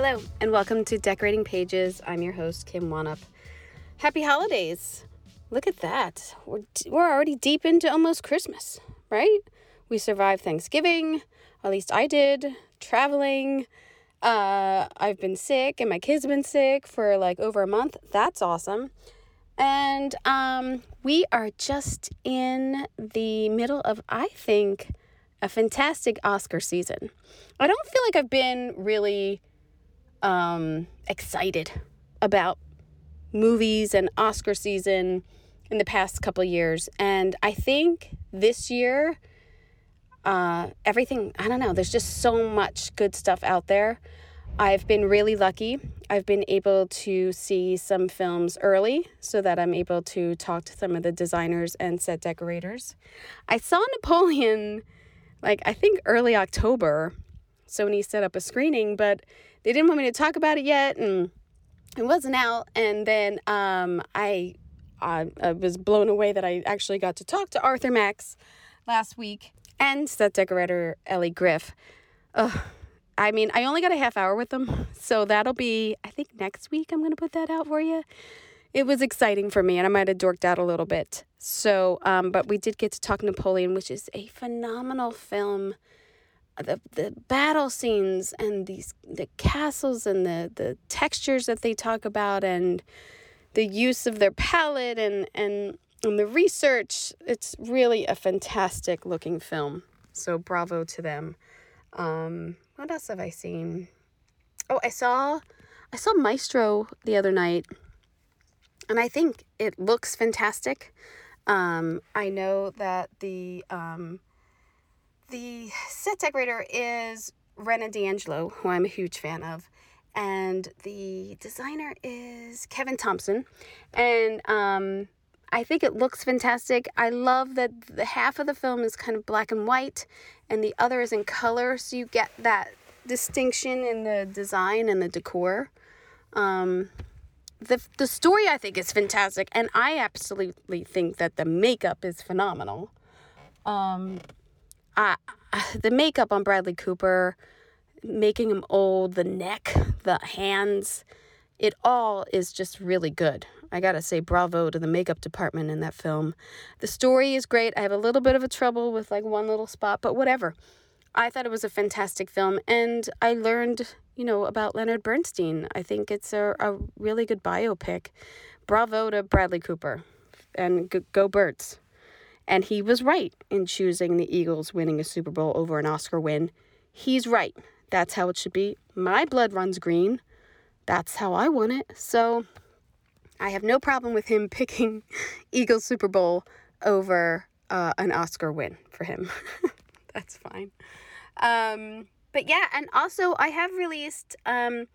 Hello, and welcome to Decorating Pages. I'm your host, Kim Wannop. Happy holidays! Look at that. We're, we're already deep into almost Christmas, right? We survived Thanksgiving, at least I did, traveling. Uh, I've been sick, and my kids have been sick for like over a month. That's awesome. And um, we are just in the middle of, I think, a fantastic Oscar season. I don't feel like I've been really um, excited about movies and Oscar season in the past couple years. And I think this year, uh, everything, I don't know, there's just so much good stuff out there. I've been really lucky. I've been able to see some films early so that I'm able to talk to some of the designers and set decorators. I saw Napoleon, like, I think early October. Sony set up a screening, but they didn't want me to talk about it yet, and it wasn't out. And then um, I, I, I was blown away that I actually got to talk to Arthur Max last week and set decorator Elli Griff. Ugh. I mean, I only got a half hour with them, so that'll be, I think next week I'm going to put that out for you. It was exciting for me, and I might have dorked out a little bit. So, um, but we did get to talk Napoleon, which is a phenomenal film the the battle scenes and these the castles and the the textures that they talk about and the use of their palette and and and the research it's really a fantastic looking film. So bravo to them. Um what else have i seen? Oh i saw i saw maestro the other night and i think it looks fantastic. Um i know that the um the set decorator is Rena DeAngelo, who I'm a huge fan of, and the designer is Kevin Thompson. And um, I think it looks fantastic. I love that the half of the film is kind of black and white, and the other is in color, so you get that distinction in the design and the decor. Um, the the story I think is fantastic, and I absolutely think that the makeup is phenomenal. Um, uh, the makeup on Bradley Cooper, making him old, the neck, the hands, it all is just really good. I gotta say, bravo to the makeup department in that film. The story is great. I have a little bit of a trouble with like one little spot, but whatever. I thought it was a fantastic film, and I learned, you know, about Leonard Bernstein. I think it's a, a really good biopic. Bravo to Bradley Cooper, and go, go Birds. And he was right in choosing the Eagles winning a Super Bowl over an Oscar win. He's right. That's how it should be. My blood runs green. That's how I want it. So I have no problem with him picking Eagles Super Bowl over uh, an Oscar win for him. That's fine. Um, but yeah, and also I have released um,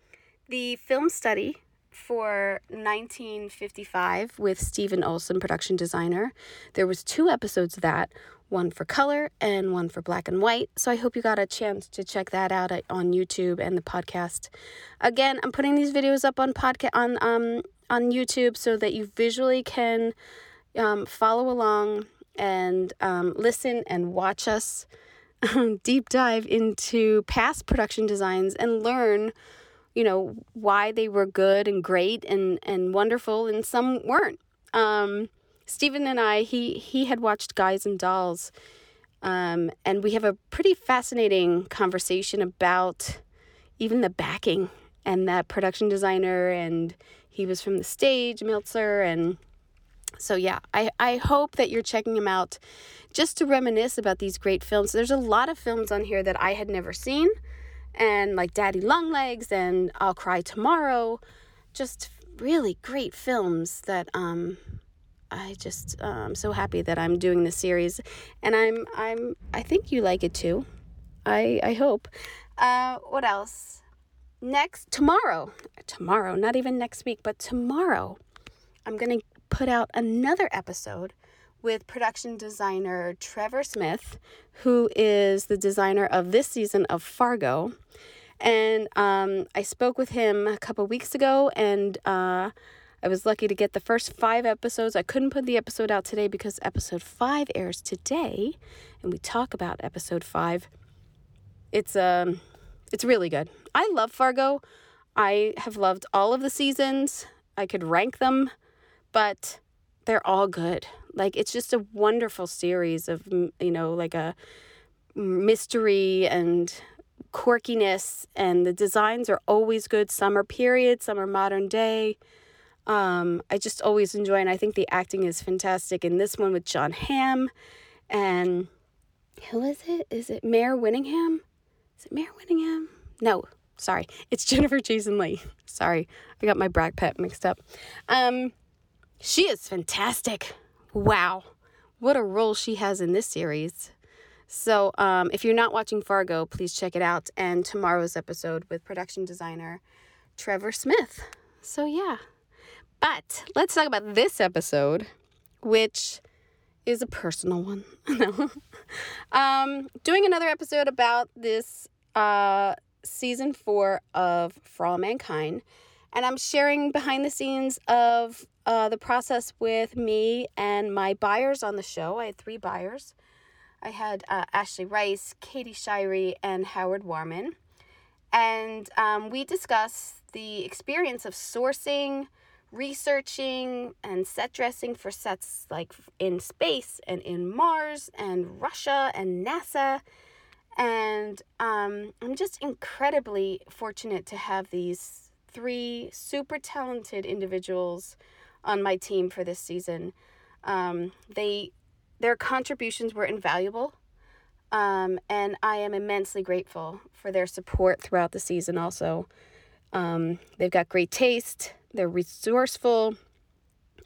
the film study for 1955 with Stephen Olson, production designer. There was two episodes of that, one for color and one for black and white. So I hope you got a chance to check that out on YouTube and the podcast. Again, I'm putting these videos up on podcast on um on YouTube so that you visually can um, follow along and um, listen and watch us deep dive into past production designs and learn you know, why they were good and great and, and wonderful and some weren't. Um, Stephen and I, he, he had watched Guys and Dolls, um, and we have a pretty fascinating conversation about even the backing and that production designer, and he was from the stage, Milzer, and so yeah, I, I hope that you're checking him out just to reminisce about these great films. There's a lot of films on here that I had never seen, and like Daddy Longlegs and I'll Cry Tomorrow, just really great films that um I just uh, I'm so happy that I'm doing this series, and I'm I'm I think you like it too. I I hope. Uh, what else? Next tomorrow, tomorrow, not even next week, but tomorrow, I'm gonna put out another episode with production designer Trevor Smith, who is the designer of this season of Fargo. And um, I spoke with him a couple weeks ago, and uh, I was lucky to get the first five episodes. I couldn't put the episode out today because episode five airs today, and we talk about episode five. It's um, it's really good. I love Fargo. I have loved all of the seasons. I could rank them, but they're all good. Like it's just a wonderful series of you know like a mystery and quirkiness and the designs are always good. Some are period some are modern day. Um, i just always enjoy and i think the acting is fantastic in this one with John hamm and who is it? Is it mare winningham? Is it mare winningham? No sorry. It's jennifer jason leigh. Sorry. I got my brad pet mixed up. Um, she is fantastic wow what a role she has in this series so, um, if you're not watching Fargo, please check it out. And tomorrow's episode with production designer Trevor Smith. So, yeah. But let's talk about this episode, which is a personal one. um, doing another episode about this uh, season four of For All Mankind. And I'm sharing behind the scenes of uh, the process with me and my buyers on the show. I had three buyers. I had uh, Ashley Rice, Katy Shirey, and Howard Warman. And um, we discussed the experience of sourcing, researching, and set dressing for sets like in space and in Mars and Russia and NASA. And um, I'm just incredibly fortunate to have these three super talented individuals on my team for this season. Um, they their contributions were invaluable. Um, and I am immensely grateful for their support throughout the season, also. Um, they've got great taste, they're resourceful.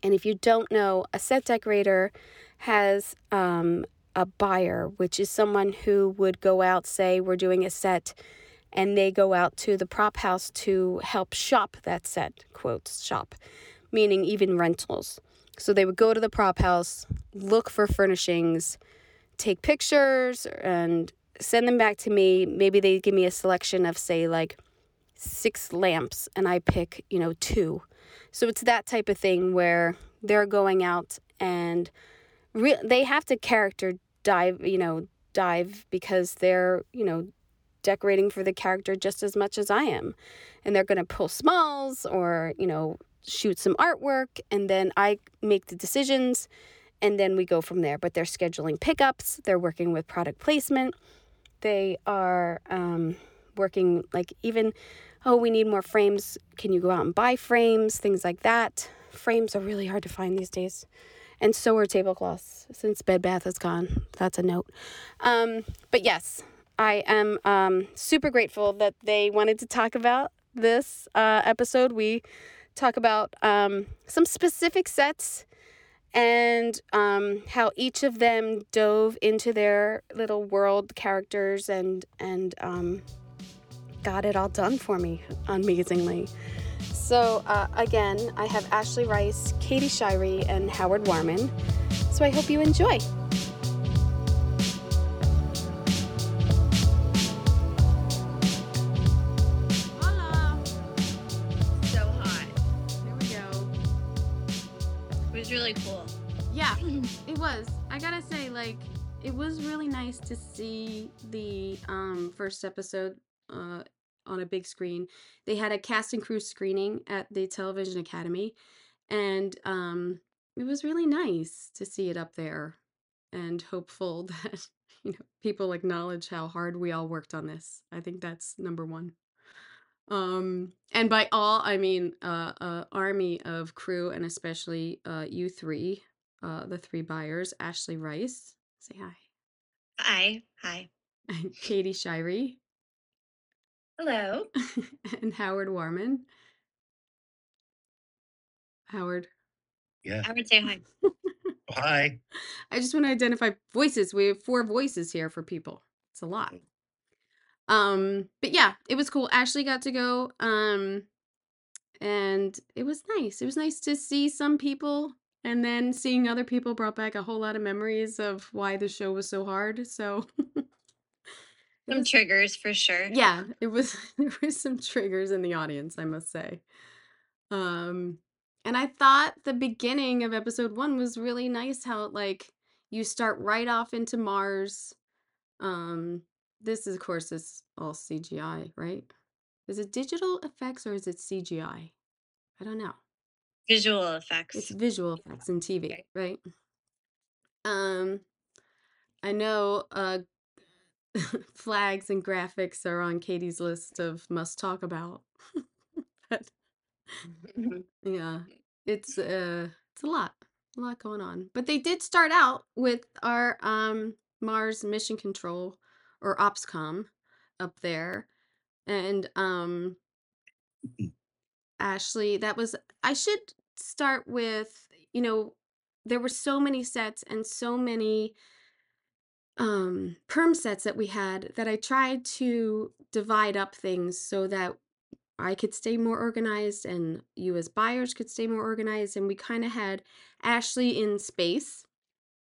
And if you don't know, a set decorator has um, a buyer, which is someone who would go out, say, we're doing a set, and they go out to the prop house to help shop that set, quotes, shop, meaning even rentals. So they would go to the prop house, look for furnishings, take pictures, and send them back to me. Maybe they give me a selection of, say, like six lamps, and I pick, you know, two. So it's that type of thing where they're going out and re- they have to character dive, you know, dive because they're, you know, decorating for the character just as much as I am. And they're going to pull smalls or, you know, shoot some artwork, and then I make the decisions, and then we go from there. But they're scheduling pickups, they're working with product placement, they are um, working like even, oh, we need more frames. Can you go out and buy frames? Things like that. Frames are really hard to find these days. And so are tablecloths since Bed Bath is gone. That's a note. Um, but yes, I am um, super grateful that they wanted to talk about this uh, episode. We talk about um, some specific sets and um, how each of them dove into their little world characters and and um, got it all done for me amazingly. So uh, again, I have Ashley Rice, Katy Shirey, and Howard Warman. So I hope you enjoy. Really cool. Yeah, it was. I gotta say, like, it was really nice to see the um, first episode uh, on a big screen. They had a cast and crew screening at the Television Academy, and um, it was really nice to see it up there, and hopeful that you know people acknowledge how hard we all worked on this. I think that's number one. Um, and by all, I mean uh, a army of crew, and especially uh, you three, uh, the three buyers, Ashley Rice, say hi, Hi. Hi. and Katy Shirey, Hello. and Howard Warman. Howard, Yeah. I would say hi. Hi. I just want to identify voices. We have four voices here for people. It's a lot. Um, but yeah, it was cool. Ashley got to go. Um, and it was nice. It was nice to see some people and then seeing other people brought back a whole lot of memories of why the show was so hard. So it Some was, triggers for sure. yeah, it was there were some triggers in the audience, I must say. Um, and I thought the beginning of episode one was really nice how like you start right off into Mars. Um, this is of course is all CGI, right? Is it digital effects or is it CGI? I don't know. Visual effects. It's effects. visual effects in TV, Right. right? Um, I know uh flags and graphics are on Katy's list of must talk about. But Mhm. yeah, it's uh it's a lot. A lot going on. But they did start out with our um Mars mission control or OPSCOM up there. And um Ashley, that was I should start with, you know, there were so many sets and so many um perm sets that we had that I tried to divide up things so that I could stay more organized and you as buyers could stay more organized and we kind of had Ashley in space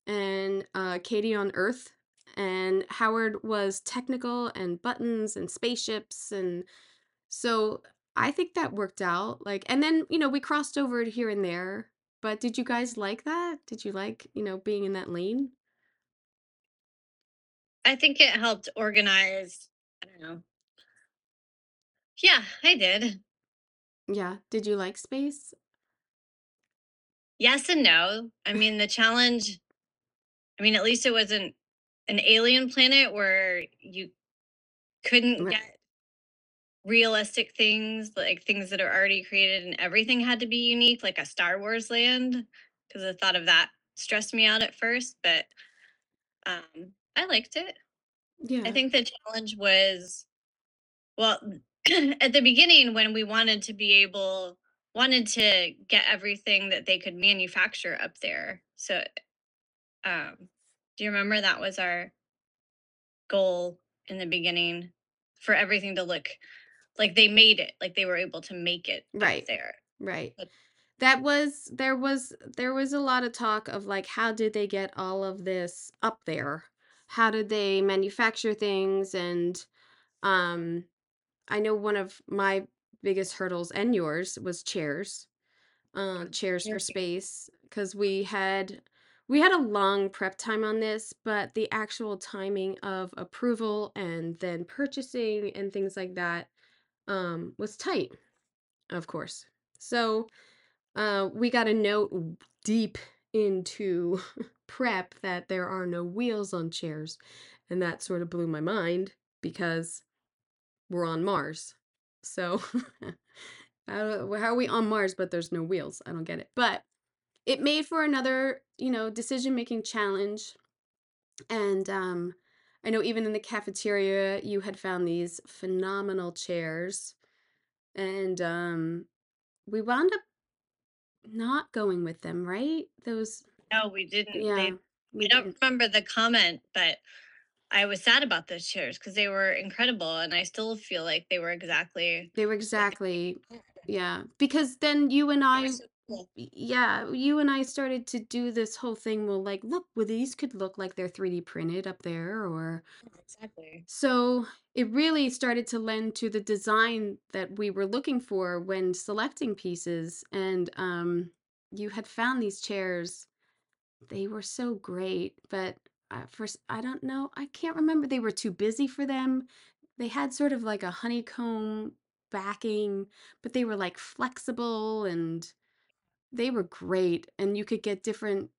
and uh Katy on Earth and Howard was technical and buttons and spaceships and so I think that worked out. Like, and then, you know, we crossed over here and there. But did you guys like that? Did you like, you know, being in that lane? I think it helped organize. I don't know. Yeah, I did. Yeah. Did you like space? Yes and no. I mean, the challenge, I mean, at least it wasn't an alien planet where you couldn't get realistic things, like things that are already created, and everything had to be unique, like a Star Wars land. Because the thought of that stressed me out at first, but um, I liked it. Yeah. I think the challenge was, well, at the beginning when we wanted to be able, wanted to get everything that they could manufacture up there. So, um, do you remember that was our goal in the beginning for everything to look like they made it, like they were able to make it Right. there. Right. But- That was there was there was a lot of talk of like how did they get all of this up there? How did they manufacture things and um I know one of my biggest hurdles and yours was chairs. Uh chairs for space because we had we had a long prep time on this, but the actual timing of approval and then purchasing and things like that um was tight, of course. So uh, we got a note deep into prep that there are no wheels on chairs. And that sort of blew my mind because we're on Mars. So, how are we on Mars, but there's no wheels? I don't get it. But it made for another, you know, decision making challenge. And um, I know even in the cafeteria, you had found these phenomenal chairs. And um, we wound up not going with them, right? Those, No, we didn't. yeah, They, we don't didn't. remember the comment, but I was sad about those chairs because they were incredible, and I still feel like they were exactly. They were exactly, yeah. Because then you and I, so cool. y- yeah, you and I started to do this whole thing. Well, like, look, well, these could look like they're 3D printed up there, or Exactly. so it really started to lend to the design that we were looking for when selecting pieces. And um, you had found these chairs. They were so great, but uh, first, I don't know. I can't remember. They were too busy for them. they had sort of like a honeycomb backing, but they were like flexible and they were great. And you could get different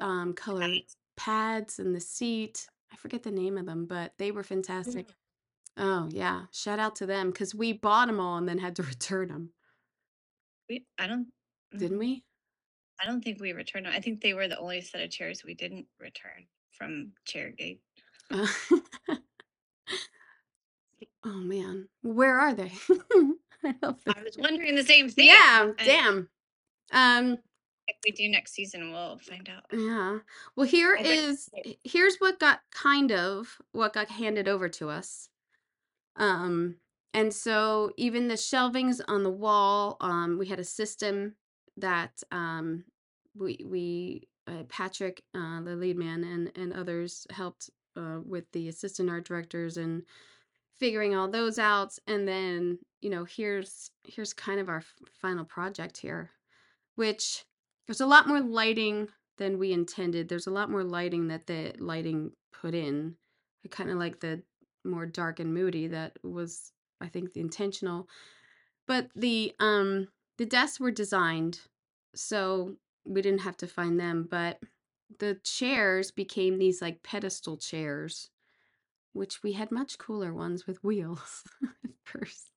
um color Pads. pads in the seat. I forget the name of them, but they were fantastic. Oh, yeah. Shout out to them because we bought them all and then had to return them, We, I don't. didn't mm, we? I don't think we returned. 'em. I think they were the only set of chairs we didn't return from Chairgate. Uh, oh, man. Where are they? I love I was wondering the same thing. Yeah, and damn. Um, If we do next season, we'll find out. yeah. Well, here is here's what got kind of what got handed over to us. Um, and so even the shelvings on the wall, um, we had a system that um we we uh, Patrick, uh, the lead man, and and others helped uh, with the assistant art directors and figuring all those out. And then you know here's here's kind of our f- final project here, which there's a lot more lighting than we intended. There's a lot more lighting that the lighting put in. I kind of like the more dark and moody that was I think the intentional. But the um the desks were designed so we didn't have to find them, but the chairs became these like pedestal chairs, which we had much cooler ones with wheels at first.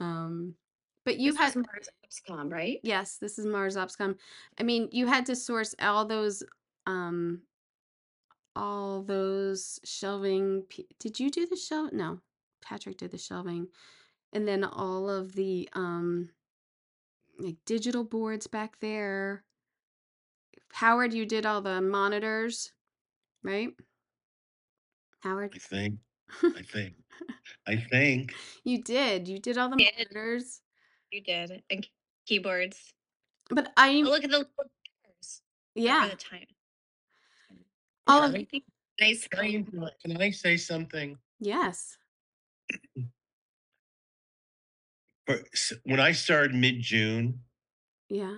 Um but you This had was Mars XCOM, right? Yes, this is Mars Opscom. I mean, you had to source all those um all those shelving p- did you do the shelf? No. Patrick did the shelving. And then all of the um like digital boards back there. Howard, you did all the monitors, right? Howard? I think. I think. I think. You did. You did all the Did. monitors. You did. And keyboards. But I look at the little yeah, For the time. all of Can Nice. I, can I say something? yes. For, s- when I started mid June, Yeah.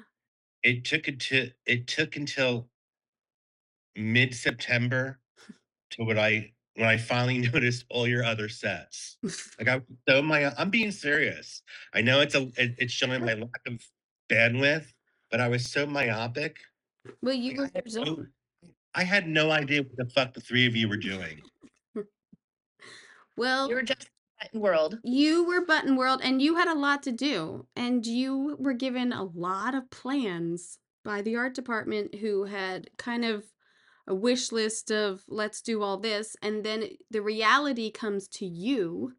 it took until it took until mid September to what I when I finally noticed all your other sets. Like I was so my uh, I'm being serious. I know it's a it, it's showing my lack of bandwidth, but I was so myopic. Well, you were I had years old. I had no idea what the fuck the three of you were doing. Well, You were just in world. you were Button World and you had a lot to do. And you were given a lot of plans by the art department who had kind of a wish list of let's do all this. And then the reality comes to you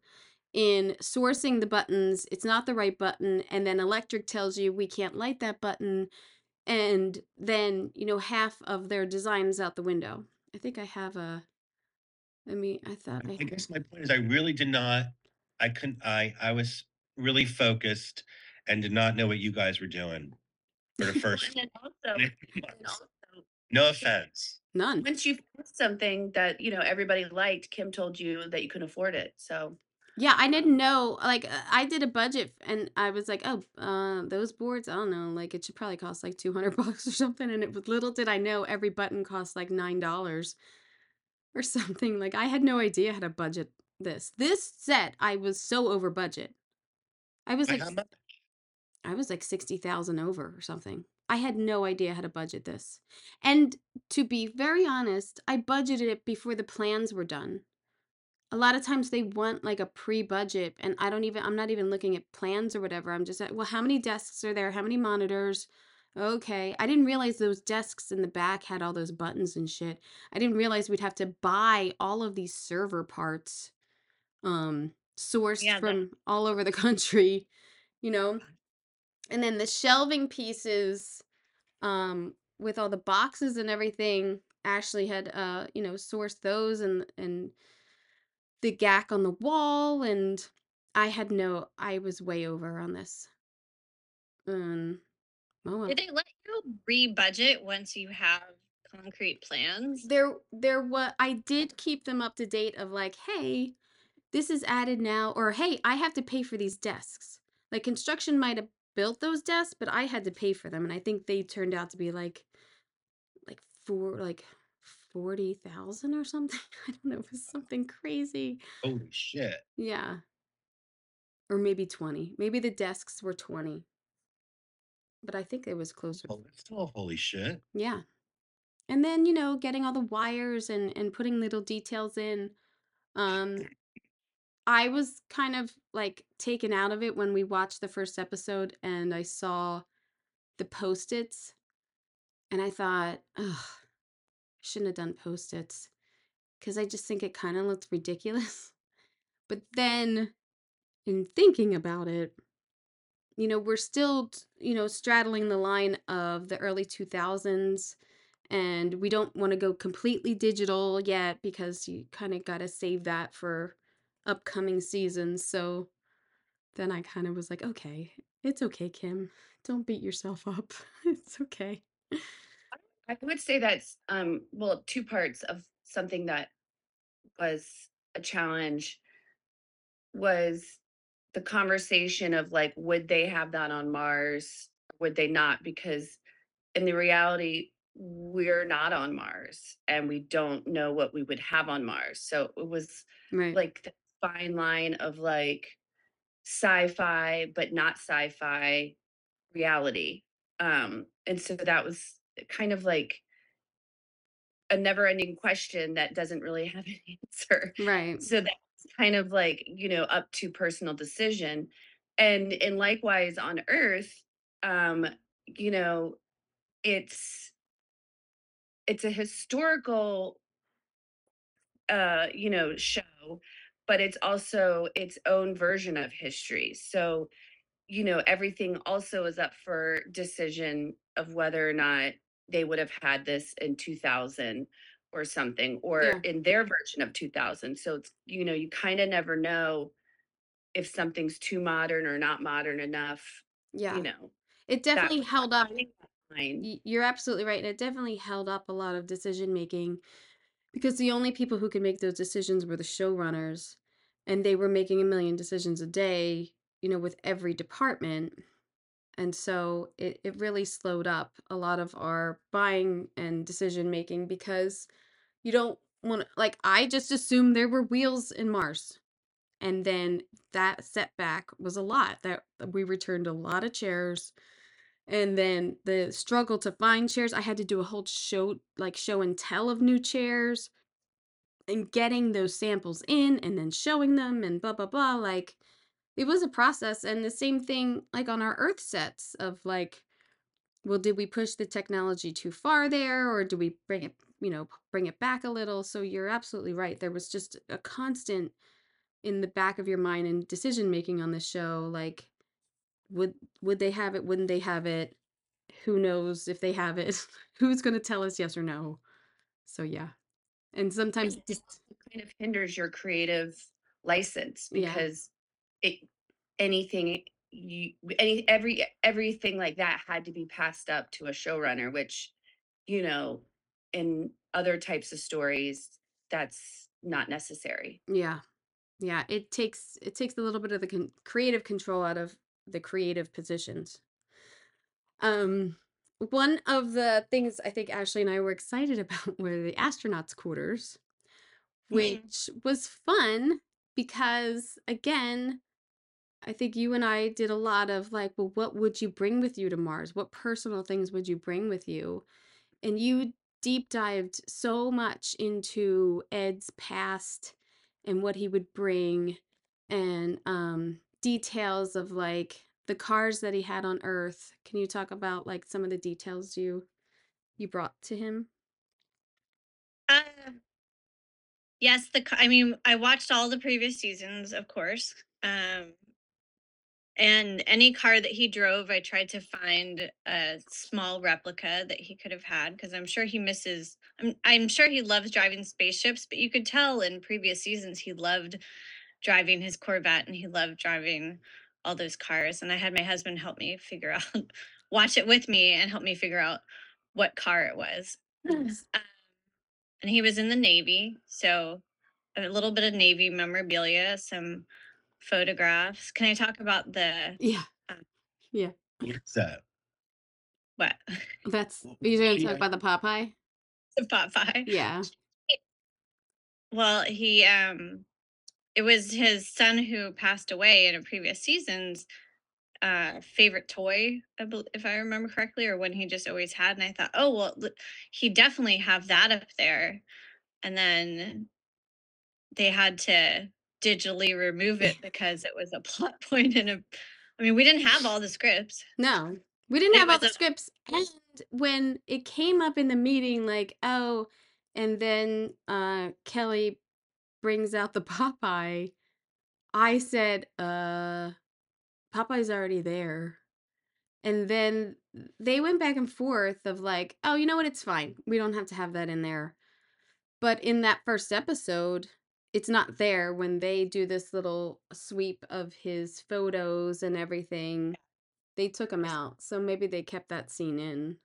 in sourcing the buttons. It's not the right button. And then Electric tells you we can't light that button. And then, you know, half of their designs out the window. I think I have a. I mean, I thought I I guess my point is I really did not I couldn't I I was really focused and did not know what you guys were doing for the first And also, and also, No offense. None. once you found something that you know everybody liked, Kim told you that you couldn't afford it. So Yeah, I didn't know. Like, uh, I did a budget and I was like, oh, uh, those boards, I don't know, like it should probably cost like 200 bucks or something. And it was little did I know every button cost like $9 or something. Like, I had no idea how to budget this. This set, I was so over budget. I was By like, how much? I was like 60,000 over or something. I had no idea how to budget this. And to be very honest, I budgeted it before the plans were done. A lot of times they want like a pre-budget and I don't even I'm not even looking at plans or whatever. I'm just like, well, how many desks are there? How many monitors? Okay. I didn't realize those desks in the back had all those buttons and shit. I didn't realize we'd have to buy all of these server parts um sourced Yeah, that- from all over the country, you know. And then the shelving pieces um with all the boxes and everything, Ashley had uh, you know, sourced those and and the gack on the wall and I had no I was way over on this. Um oh well. Did they let you re-budget once you have concrete plans? there there what I did keep them up to date of like, hey, this is added now, or hey, I have to pay for these desks. Like construction might have built those desks, but I had to pay for them, and I think they turned out to be like like four like 40,000 or something. I don't know. It was something crazy. Holy shit. Yeah. Or maybe 20. Maybe the desks were 20. But I think it was closer. Well, that's still holy shit. Yeah. And then, you know, getting all the wires and and putting little details in. Um I was kind of like taken out of it when we watched the first episode and I saw the post-its and I thought, ugh, shouldn't have done post-its because I just think it kind of looked ridiculous. But then in thinking about it, you know, we're still, you know, straddling the line of the early 2000s and we don't want to go completely digital yet because you kind of got to save that for upcoming seasons. So then I kind of was like, okay, it's okay, Kim. Don't beat yourself up. It's okay. I would say that's um well two parts of something that was a challenge was the conversation of like would they have that on Mars would they not because in the reality we're not on Mars and we don't know what we would have on Mars so it was Right. like fine line of like sci-fi but not sci-fi reality um and so that was kind of like a never-ending question that doesn't really have an answer Right. so that's kind of like you know up to personal decision and and likewise on earth um you know it's it's a historical uh you know show but it's also its own version of history so you know everything also is up for decision of whether or not they would have had this in 2000 or something or Yeah. in their version of 2000 so it's you know you kind of never know if something's too modern or not modern enough Yeah. you know It definitely held up. finding that line. Y- You're absolutely right. And it definitely held up a lot of decision making because the only people who could make those decisions were the showrunners. And they were making a million decisions a day, you know, with every department. And so it, it really slowed up a lot of our buying and decision making because you don't want to, like, I just assumed there were wheels in Mars. And then that setback was a lot. That we returned a lot of chairs and then the struggle to find chairs i had to do a whole show like show and tell of new chairs and getting those samples in and then showing them and blah blah blah like it was a process and the same thing like on our earth sets of like well did we push the technology too far there or do we bring it you know bring it back a little? So you're absolutely right there was just a constant in the back of your mind and decision making on this show like would would they have it wouldn't they have it? Who knows if they have it? Who's going to tell us yes or no? So yeah. And sometimes it just kind of hinders your creative license Yeah. because it anything you any every everything like that had to be passed up to a showrunner which you know in other types of stories that's not necessary. Yeah. Yeah it takes it takes a little bit of the con- creative control out of the creative positions um one of the things i think ashley and i were excited about were the astronauts quarters which was fun because again I think you and I did a lot of like, well, what would you bring with you to Mars? What personal things would you bring with you? And you deep dived so much into Ed's past and what he would bring and um details of like the cars that he had on Earth. Can you talk about like some of the details you you brought to him? Uh, yes, the I mean, I watched all the previous seasons, of course. Um, and any car that he drove, I tried to find a small replica that he could have had because I'm sure he misses. I'm I'm sure he loves driving spaceships, but you could tell in previous seasons he loved driving his Corvette and he loved driving all those cars. And I had my husband help me figure out, watch it with me and help me figure out what car it was. Nice. Um, and he was in the Navy, so a little bit of Navy memorabilia, some photographs. Can I talk about the Yeah. Um, Yeah. What's that? what? That's you're gonna talk about the Popeye? the Popeye. Yeah. Well, he um it was his son who passed away in a previous season's uh favorite toy I bel- if i remember correctly or one he just always had and i thought oh well l- he definitely have that up there and then they had to digitally remove it because it was a plot point in a i mean we didn't have all the scripts No, we didn't It have all was the a- scripts. And when it came up in the meeting, like, oh, and then uh Kelly brings out the Popeye, I said, uh, Popeye's already there. And then they went back and forth of like, oh, you know what? It's fine. We don't have to have that in there. But in that first episode, it's not there when they do this little sweep of his photos and everything. They took him out. So maybe they kept that scene in.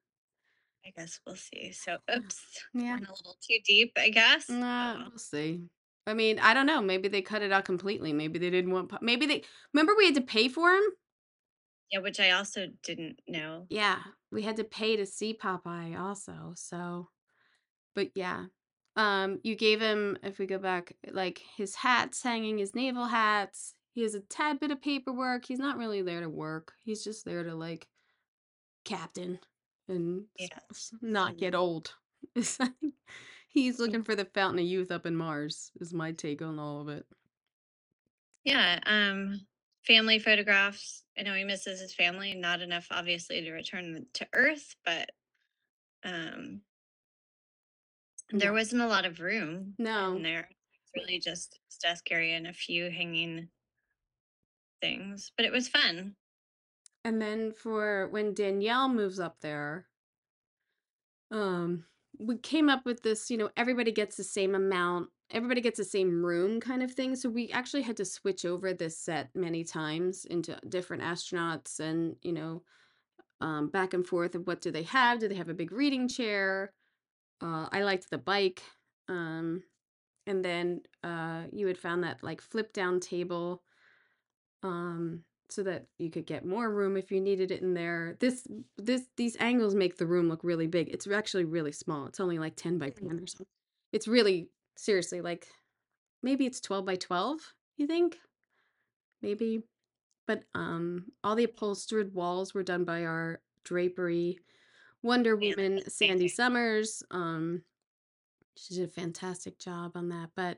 i guess we'll see so oops Yeah. went a little too deep i guess Nah, Oh, we'll see. I mean, I don't know. Maybe they cut it out completely. Maybe they didn't want. Po- Maybe they remember we had to pay for him. yeah which i also didn't know Yeah, we had to pay to see Popeye also. So, but yeah, um, you gave him. If we go back, like his hats hanging, his naval hats. He has a tad bit of paperwork. He's not really there to work. He's just there to like captain and s- Yeah, s- not get old. It's like he's looking for the fountain of youth up in Mars. Is my take on all of it. yeah um family photographs i know he misses his family not enough obviously to return to earth but um there wasn't a lot of room No. in there it's really just his desk area and a few hanging things but it was fun And then for when Danielle moves up there, um, we came up with this, you know, everybody gets the same amount, everybody gets the same room kind of thing. So we actually had to switch over this set many times into different astronauts and, you know, um, back and forth of what do they have? Do they have a big reading chair? Uh, I liked the bike. Um, and then uh, you had found that like flip down table um so that you could get more room if you needed it in there. This this these angles make the room look really big. It's actually really small. It's only like 10 by 10 or something it's really seriously like maybe it's 12 by 12 you think? Maybe. But um all the upholstered walls were done by our drapery wonder woman sandy summers um she did a fantastic job on that. But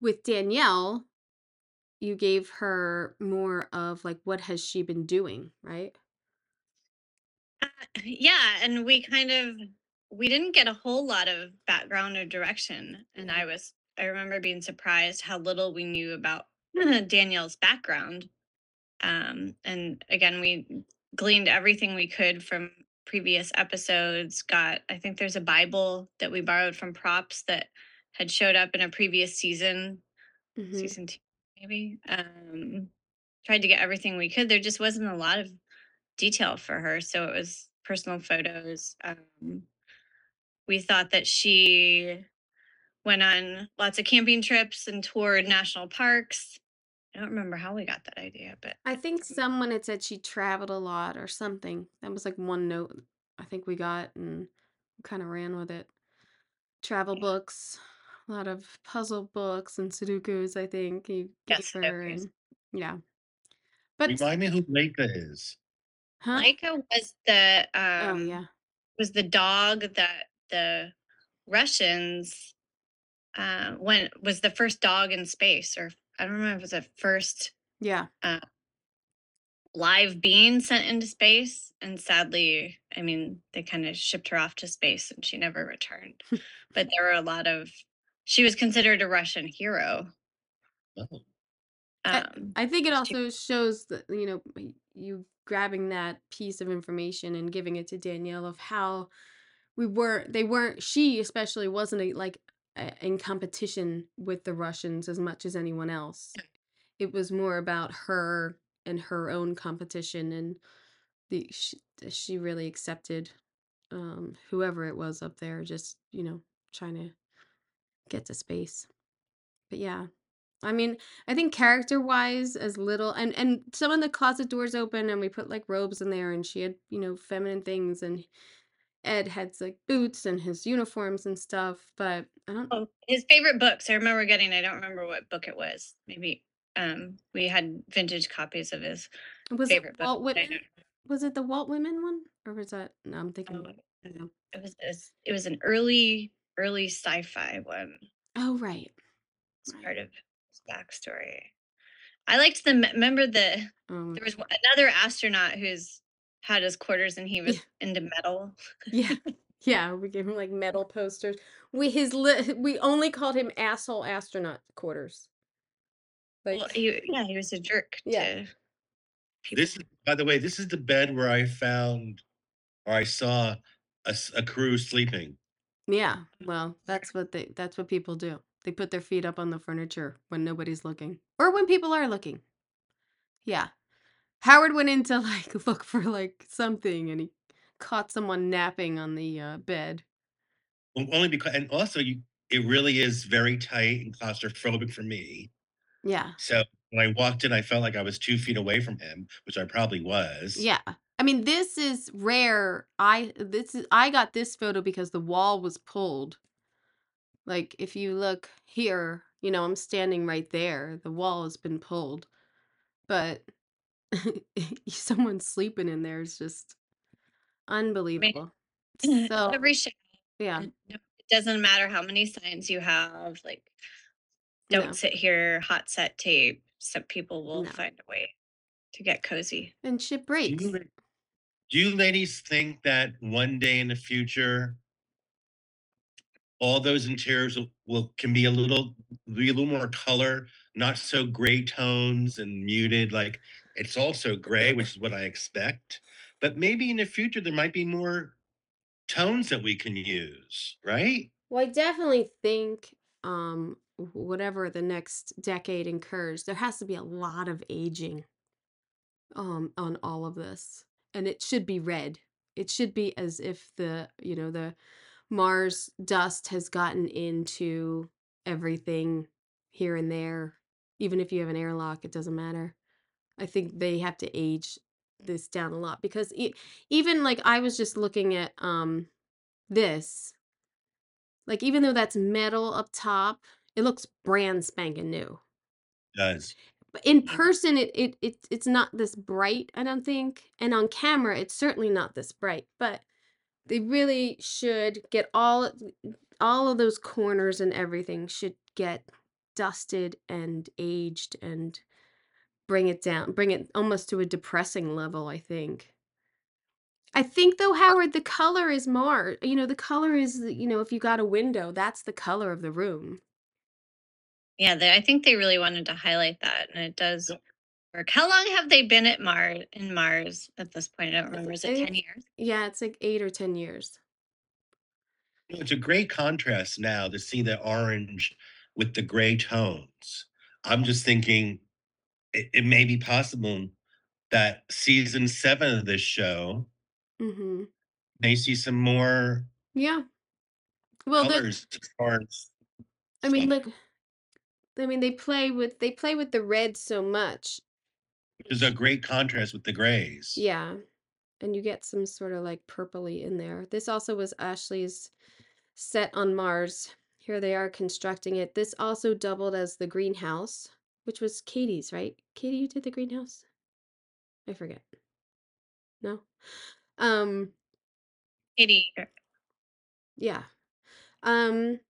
with danielle you gave her more of like what has she been doing right Uh, yeah and we kind of we didn't get a whole lot of background or direction and i was i remember being surprised how little we knew about danielle's background um and again we gleaned everything we could from previous episodes got i think there's a bible that we borrowed from props that had showed up in a previous season Mhm. season two maybe um tried to get everything we could there just wasn't a lot of detail for her so it was personal photos um we thought that she went on lots of camping trips and toured national parks. I don't remember how we got that idea but i think someone had said she traveled a lot or something that was like one note i think we got and kind of ran with it. Travel books a lot of puzzle books and sudokus i think you gave her Sudokus. and yeah but Remind me who Laika is. huh Laika was the oh um yeah was the dog that the Russians uh went was the first dog in space or I don't remember if it was the first yeah live being sent into space and sadly I mean they kind of shipped her off to space and she never returned. but there were a lot of she was considered a Russian hero. Oh. I- Um I think it she- also shows that you know you grabbing that piece of information and giving it to Danielle of how we were they weren't she especially wasn't a, like a- in competition with the Russians as much as anyone else. It was more about her and her own competition and the she, she really accepted um whoever it was up there just you know trying to get to space. But yeah, I mean, I think character wise, as little and and some of the closet doors open and we put like robes in there and she had you know feminine things and Ed had like boots and his uniforms and stuff, but I don't. Oh, his favorite books. I remember getting. I don't remember what book it was. Maybe um we had vintage copies of his Was it favorite book. Walt I Whitman? Was it the Walt Whitman one, or was that? No, I'm thinking. Oh, I don't know. It was this. It was an early early sci-fi one. Oh right. It's Right. part of his backstory. I liked the. Remember the Um, there was another astronaut who's had his quarters and he was into metal. yeah, yeah. We gave him like metal posters. We his li- we only called him asshole astronaut quarters. Like Well, he, yeah, he was a jerk. Yeah. To people. This is, by the way, this is the bed where I found, or I saw a crew sleeping. Yeah. Well, that's what they that's what people do. They put their feet up on the furniture when nobody's looking, or when people are looking. Yeah. Howard went in to like look for like something, and he caught someone napping on the uh, bed. Well, only because, and also you, it really is very tight and claustrophobic for me. Yeah. So when I walked in, I felt like I was two feet away from him, which I probably was. Yeah. I mean, this is rare. I this is I got this photo because the wall was pulled. Like if you look here, you know, I'm standing right there. The wall has been pulled. But someone sleeping in there is just unbelievable. So, Every show, yeah. it it doesn't matter how many signs you have. Like, don't No. sit here, hot set tape. Some people will No. find a way to get cozy. And shit Do breaks. you, la- do you ladies think that one day in the future, all those interiors will, will can be a little be a little more color, not so gray tones and muted. Like it's also gray, which is what I expect. But maybe in the future there might be more tones that we can use, right? Well, I definitely think um whatever the next decade incurs, there has to be a lot of aging um on all of this. And it should be red. It should be as if the, you know, the Mars dust has gotten into everything here and there. Even if you have an airlock, it doesn't matter. I think they have to age this down a lot because e- even like I was just looking at um this like even though that's metal up top, it looks brand spanking new. does. But in person it, it it it's not this bright, I don't think. And on camera it's certainly not this bright, but they really should get all all of those corners and everything should get dusted and aged and bring it down, bring it almost to a depressing level, I think. I think though, Howard, the color is more. You know, the color is, you know, if you got a window, that's the color of the room. Yeah, they, I think they really wanted to highlight that, and it does work. How long have they been at Mars in Mars at this point? I don't remember. Is I it think- ten years? Yeah, it's like eight or ten years. It's a great contrast now to see the orange with the gray tones. I'm just thinking it, it may be possible that season seven of this show Mm-hmm. may see some more Yeah. Well, the, colors as far as I mean, look. I mean, they play with they play with the red so much. which is a great contrast with the grays. Yeah. And you get some sort of like purpley in there. This also was Ashley's set on Mars. Here they are constructing it. This also doubled as the greenhouse, which was Katy's, right? Katy, you did the greenhouse? I forget. No. Um, Eighty. yeah. Um,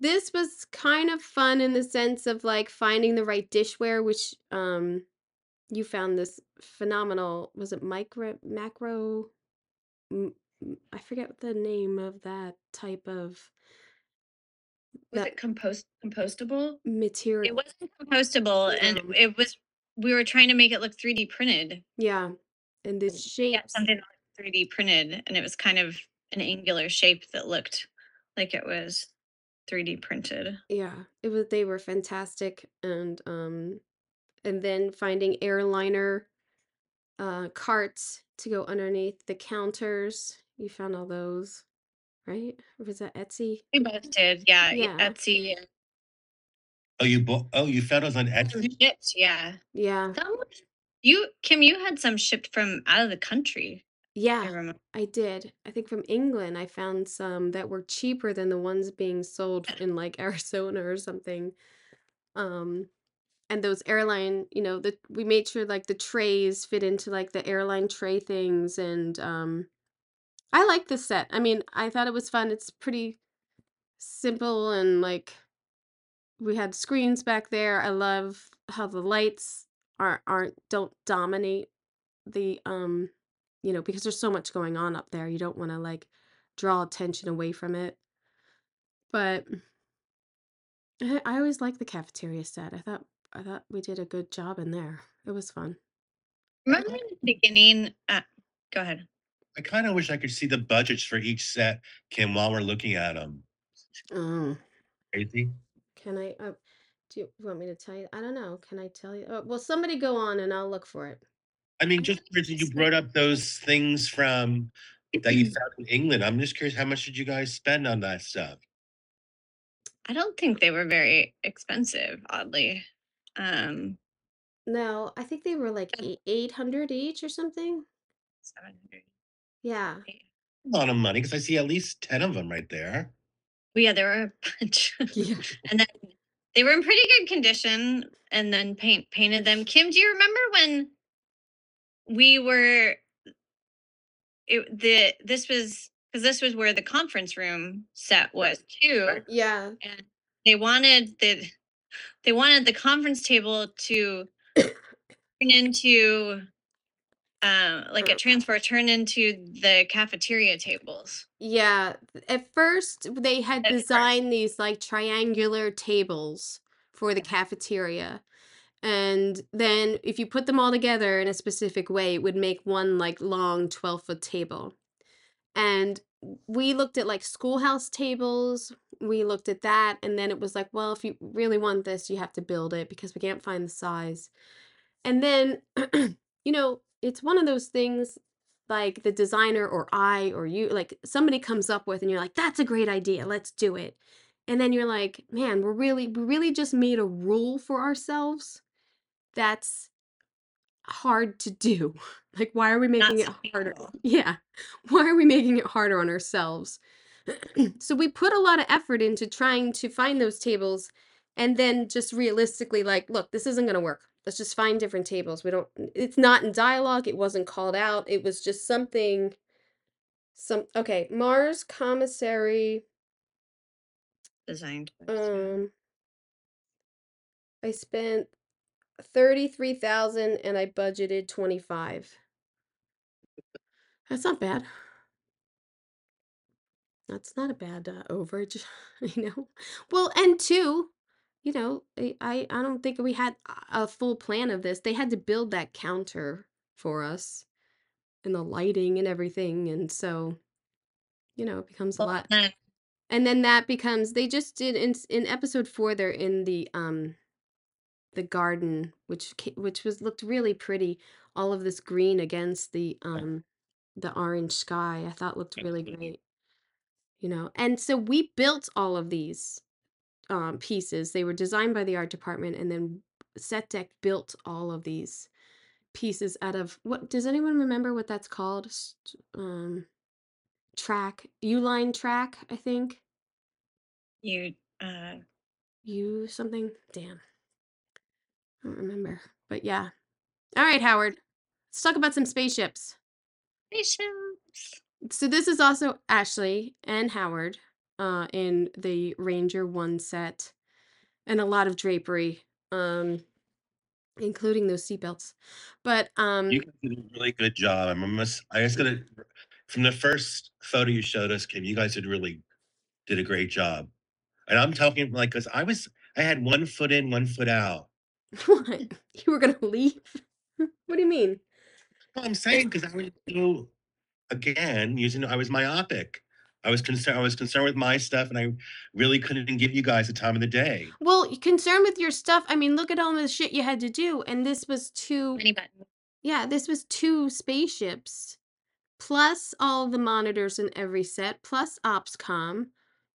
this was kind of fun in the sense of like finding the right dishware, which um you found this phenomenal, was it micro macro m- m- I forget the name of that type of Was that it compost compostable? material. It wasn't compostable, and it was. We were trying to make it look three D printed. Yeah. And the shape Yeah, shapes. something three D printed, and it was kind of an angular shape that looked like it was three D printed. Yeah, it was they were fantastic and um and then finding airliner uh carts to go underneath the counters. You found all those, right? Or was that Etsy? We both did, yeah. Yeah. Etsy. Oh, you bought oh you found those on Etsy? shipped, yeah. Yeah. Some you Kim, you had some shipped from out of the country. Yeah, remember. I did. I think from England, I found some that were cheaper than the ones being sold in like Arizona or something. Um, and those airline, you know, the we made sure like the trays fit into like the airline tray things and um I like this set. I mean, I thought it was fun. It's pretty simple and like we had screens back there. I love how the lights are aren't don't dominate the um you know because there's so much going on up there. You don't want to like draw attention away from it. But I, I always like the cafeteria set. I thought I thought we did a good job in there. It was fun. Remember in the beginning? Uh, go ahead. I kind of wish I could see the budgets for each set, Kim, while we're looking at them. Um, Crazy. can I? Uh, do you want me to tell you? I don't know. Can I tell you? Uh, well, somebody go on and I'll look for it. I mean, just because you brought up those things from that you found in England. I'm just curious, how much did you guys spend on that stuff? I don't think they were very expensive, oddly. Um, No, I think they were like eight eight hundred each or something. 700. Yeah. A lot of money because I see at least 10 of them right there. Well, yeah, there were a bunch. Yeah. and then they were in pretty good condition and then paint painted them. Kim, do you remember when we were it, the this was because this was where the conference room set was too. Yeah. And they wanted the they wanted the conference table to turn into um like a transfer turn into the cafeteria tables. Yeah. At first, they had At first. designed these like triangular tables for the cafeteria. And then if you put them all together in a specific way, it would make one like long 12 foot table. And we looked at like schoolhouse tables. We looked at that. And then it was like, well, if you really want this, you have to build it because we can't find the size. And then, you know, it's one of those things like the designer or I or you, like somebody comes up with and you're like, that's a great idea. Let's do it. And then you're like, man, we're really, we really just made a rule for ourselves that's hard to do. Like, why are we making it harder? sustainable. Yeah. Why are we making it harder on ourselves? so we put a lot of effort into trying to find those tables and then just realistically like, look, this isn't going to work. Let's just find different tables. We don't it's not in dialogue. It wasn't called out. It was just something some okay, Mars commissary Designed. um I spent 33,000 and I budgeted 25. That's not bad. That's not a bad uh, overage, you know. Well, and two, you know, I I I don't think we had a a full plan of this. They had to build that counter for us and the lighting and everything, and so, you know, it becomes a lot. And then that becomes they just did in s- in episode 4 they're in the um the garden which ca- which was looked really pretty. All of this green against the um the orange sky. I thought looked really great, you know. And so we built all of these um pieces. They were designed by the art department and then Set Dec built all of these pieces out of what does anyone remember what that's called? Um track, U-line track, I think. you uh You something? Damn. I don't remember. But yeah. All right, Howard. Let's talk about some spaceships. spaceships. So this is also Ashley and Howard uh in the Ranger 1 set and a lot of drapery um including those seatbelts. But um You guys did a really good job. I'm almost, I just gotta, from the first photo you showed us, Kim, you guys did really, did a great job. And I'm talking like, cause I was, I had one foot in, one foot out. What? You were going to leave? what do you mean? No, I'm saying because I was so again using I was myopic. I was concerned. I was concerned with my stuff, and I really couldn't give you guys the time of the day. Well, you concerned with your stuff. I mean, look at all the shit you had to do and this was two Many buttons. Yeah, this was two spaceships, plus all the monitors in every set, plus OpsCom.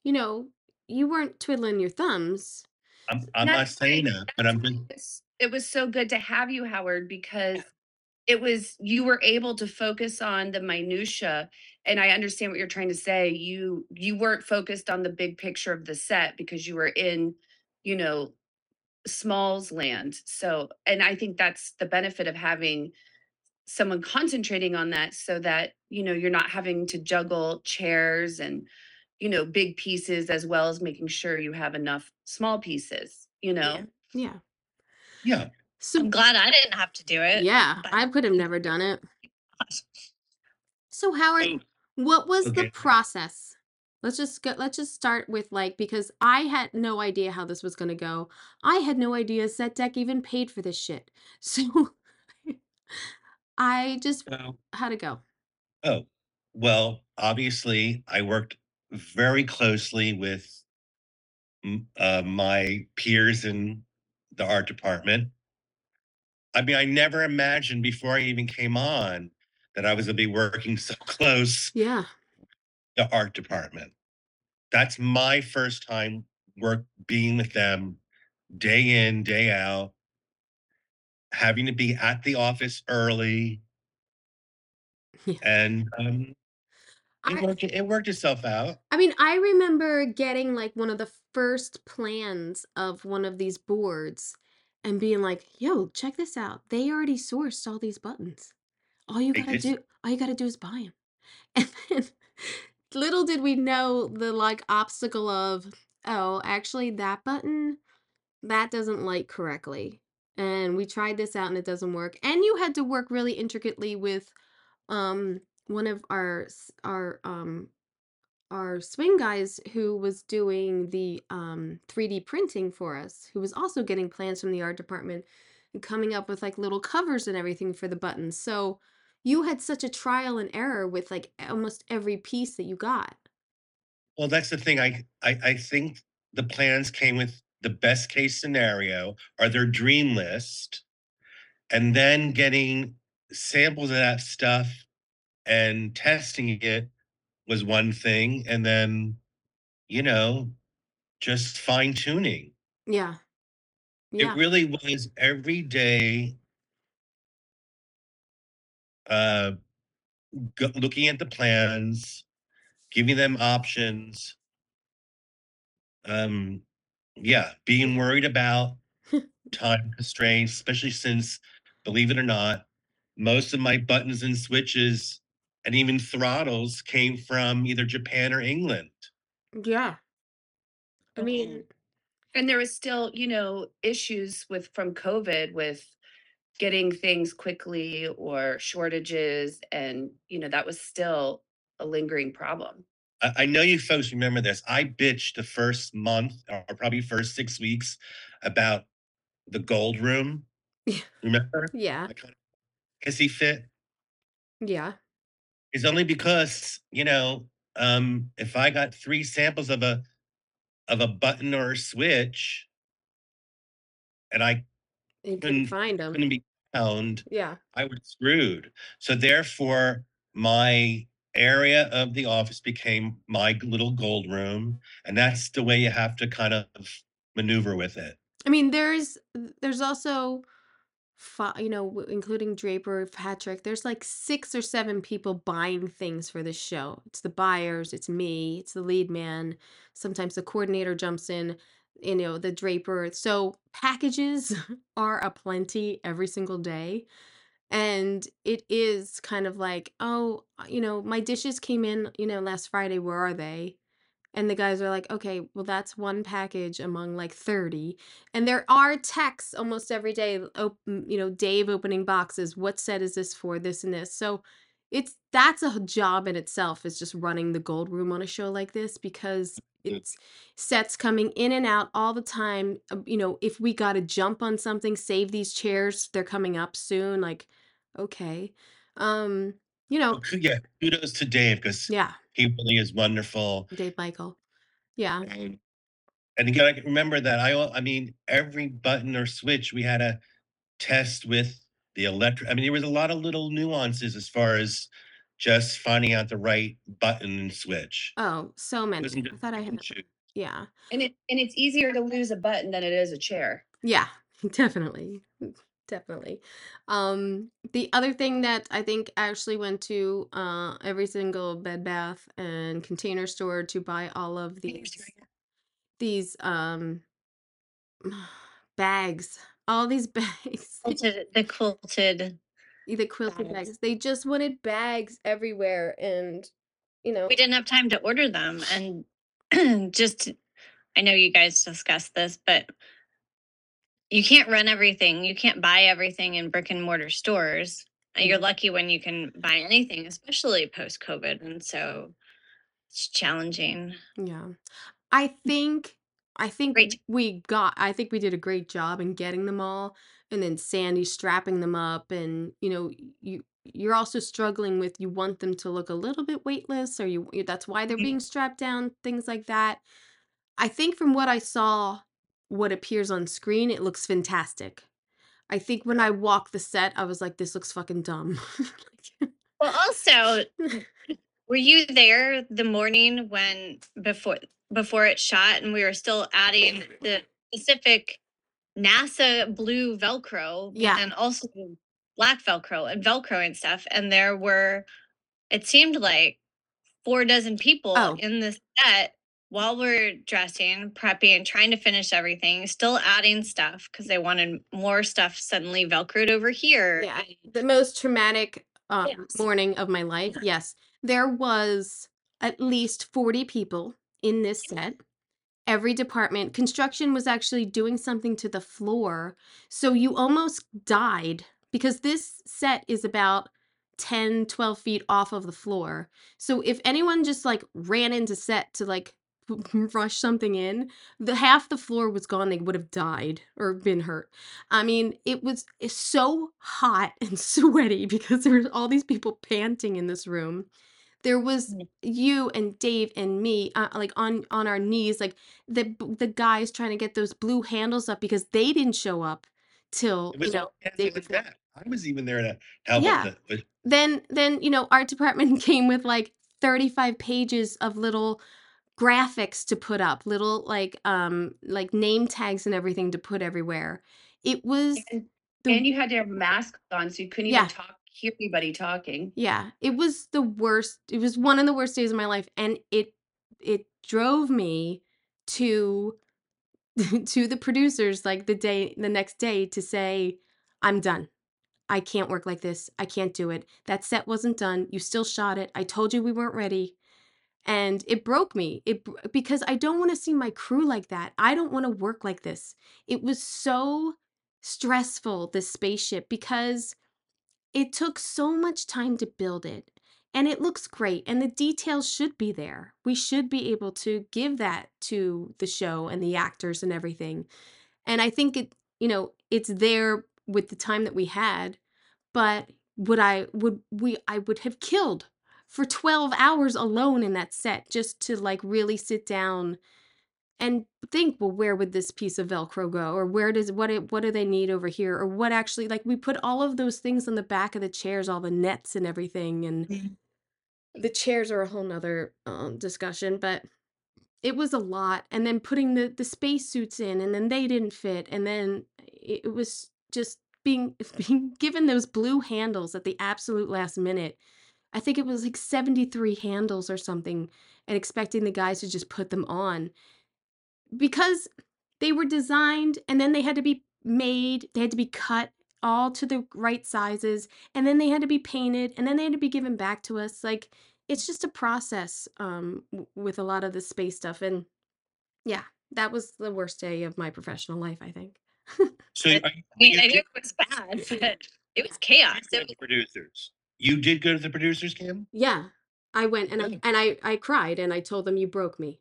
You know, you weren't twiddling your thumbs. I'm, I'm That's not saying that, but I'm just It's, it was so good to have you, Howard, because it was you were able to focus on the minutia and i understand what you're trying to say you you weren't focused on the big picture of the set because you were in you know smalls land so and i think that's the benefit of having someone concentrating on that so that you know you're not having to juggle chairs and you know big pieces as well as making sure you have enough small pieces you know Yeah. Yeah. So I'm glad I didn't have to do it. yeah, but- I could have never done it. So Howard, Oh, what was the okay. process? Let's just go, let's just start with like because I had no idea how this was gonna go. I had no idea Set Dec even paid for this shit. So I just Well, had to go. Oh, well, obviously, I worked very closely with uh, my peers in the art department. I mean, I never imagined before I even came on that I was going to be working so close Yeah. the art department. That's my first time work being with them day in, day out, having to be at the office early. Yeah. And um, it, I, worked, it worked itself out. I mean, I remember getting like one of the first plans of one of these boards and being like, yo, check this out. They already sourced all these buttons. All you They gotta did? do, all you gotta do is buy them. And then little did we know the like obstacle of, oh, actually that button, that doesn't light correctly. And we tried this out and it doesn't work. And you had to work really intricately with um one of our our um our swing guys who was doing the um 3D printing for us, who was also getting plans from the art department and coming up with like little covers and everything for the buttons. So you had such a trial and error with like almost every piece that you got. Well, that's the thing. I, I I think the plans came with the best case scenario or their dream list, and then getting samples of that stuff and testing it was one thing, and then you know just fine tuning. Yeah. Yeah. It really was every day. Uh, go, looking at the plans, giving them options. Um, yeah, being worried about time constraints, especially since, believe it or not, most of my buttons and switches and even throttles came from either Japan or England. Yeah. I mean, and there was still you know issues with from covid with getting things quickly or shortages and you know that was still a lingering problem I, I know you folks remember this. I bitched the first month or probably first six weeks about the gold room. Yeah. Remember? yeah. I kind of hissy fit. Yeah. It's only because, you know, um, if I got three samples of a of a button or a switch and I You Couldn't- couldn't find them. couldn't be found, Yeah. I was screwed. So therefore, my area of the office became my little gold room, and that's the way you have to kind of maneuver with it. I mean, there's there's also, you know, including Draper, Patrick. There's like six or seven people buying things for this show. It's the buyers, it's me, it's the lead man. Sometimes the coordinator jumps in, you know, the Draper. So packages are aplenty every single day. And it is kind of like, oh, uh, you know, my dishes came in, you know, last Friday. Where are they? And the guys are like, okay, well, that's one package among like 30. And there are texts almost every day, op- you know, Dave opening boxes. What set is this for? This and this. So it's that's a job in itself, is just running the gold room on a show like this because it's sets coming in and out all the time. Uh, You know, if we got to jump on something, save these chairs, they're coming up soon. Like, okay. Um, you know, Well, ku- yeah, kudos to Dave because yeah, he really is wonderful. Dave Michael. Yeah. And, and again, I can remember that. I al- I mean, every button or switch we had a test with the electric. I mean, there was a lot of little nuances as far as just finding out the right button and switch. Oh, so It many. wasn't I just thought I pick had. and choose. Yeah. and it and it's easier to lose a button than it is a chair Yeah, definitely. Definitely. Um, the other thing that I think I actually went to uh, every single Bed Bath and Container Store to buy all of these these um bags, all these bags, Quilted, the quilted. the quilted Bags. bags. They just wanted bags everywhere, and you know, We didn't have time to order them, and just I know you guys discussed this, but you can't run everything. You can't buy everything in brick and mortar stores. And You're Mhm. lucky when you can buy anything, especially post COVID, and so it's challenging. Yeah. I think I think Great. we got I think we did a great job in getting them all and then Sandy strapping them up and you know you you're also struggling with you want them to look a little bit weightless or you you- that's why they're Mhm. being strapped down things like that. I think from what I saw what appears on screen it looks fantastic. I think when I walked the set I was like this looks fucking dumb. Well, also, were you there the morning when before before it shot, and we were still adding the specific NASA blue Velcro, Yeah. and also black Velcro and Velcro and stuff, and there were, it seemed like four dozen people Oh. in the set while we're dressing, prepping, trying to finish everything, still adding stuff because they wanted more stuff suddenly Velcroed over here. Yeah, the most traumatic um, Yes. morning of my life. Yes, there was at least 40 people in this set. Every department, construction was actually doing something to the floor. So you almost died because this set is about 10, 12 feet off of the floor. So if anyone just like ran into set to like rush something in, the half the floor was gone. They would have died or been hurt. I mean, it was so hot and sweaty because there was all these people panting in this room. There was Mm. you and Dave and me, uh, like on on our knees, like the the guys trying to get those blue handles up because they didn't show up till It you was know hands day before. deck. I was even there to help Yeah. with it. But Then then you know art department came with like thirty five pages of little graphics to put up, little like um like name tags and everything to put everywhere. It was And, the and you had to have a mask on, so you couldn't Yeah. even talk, hear anybody talking. Yeah, it was the worst. It was one of the worst days of my life, and it it drove me to to the producers like the day the next day to say, "I'm done. I can't work like this. I can't do it. That set wasn't done. You still shot it. I told you we weren't ready." And it broke me. It because I don't want to see my crew like that. I don't want to work like this. It was so stressful this spaceship because it took so much time to build it and it looks great and the details should be there we should be able to give that to the show and the actors and everything and i think it you know it's there with the time that we had but would i would we i would have killed for 12 hours alone in that set just to like really sit down and think well where would this piece of velcro go or where does what it, what do they need over here or what actually like we put all of those things on the back of the chairs all the nets and everything and Mhm. the chairs are a whole nother um, discussion but it was a lot and then putting the the space suits in and then they didn't fit and then it, it was just being being given those blue handles at the absolute last minute i think it was like 73 handles or something and expecting the guys to just put them on because they were designed and then they had to be made, they had to be cut all to the right sizes, and then they had to be painted, and then they had to be given back to us. Like it's just a process um w- with a lot of the space stuff and yeah, that was the worst day of my professional life, I think. so But- I mean, I knew it was bad, but it was chaos. It was the producers. You did go to the producers, Kim? yeah. I went and I, Good. and I I cried and I told them you broke me.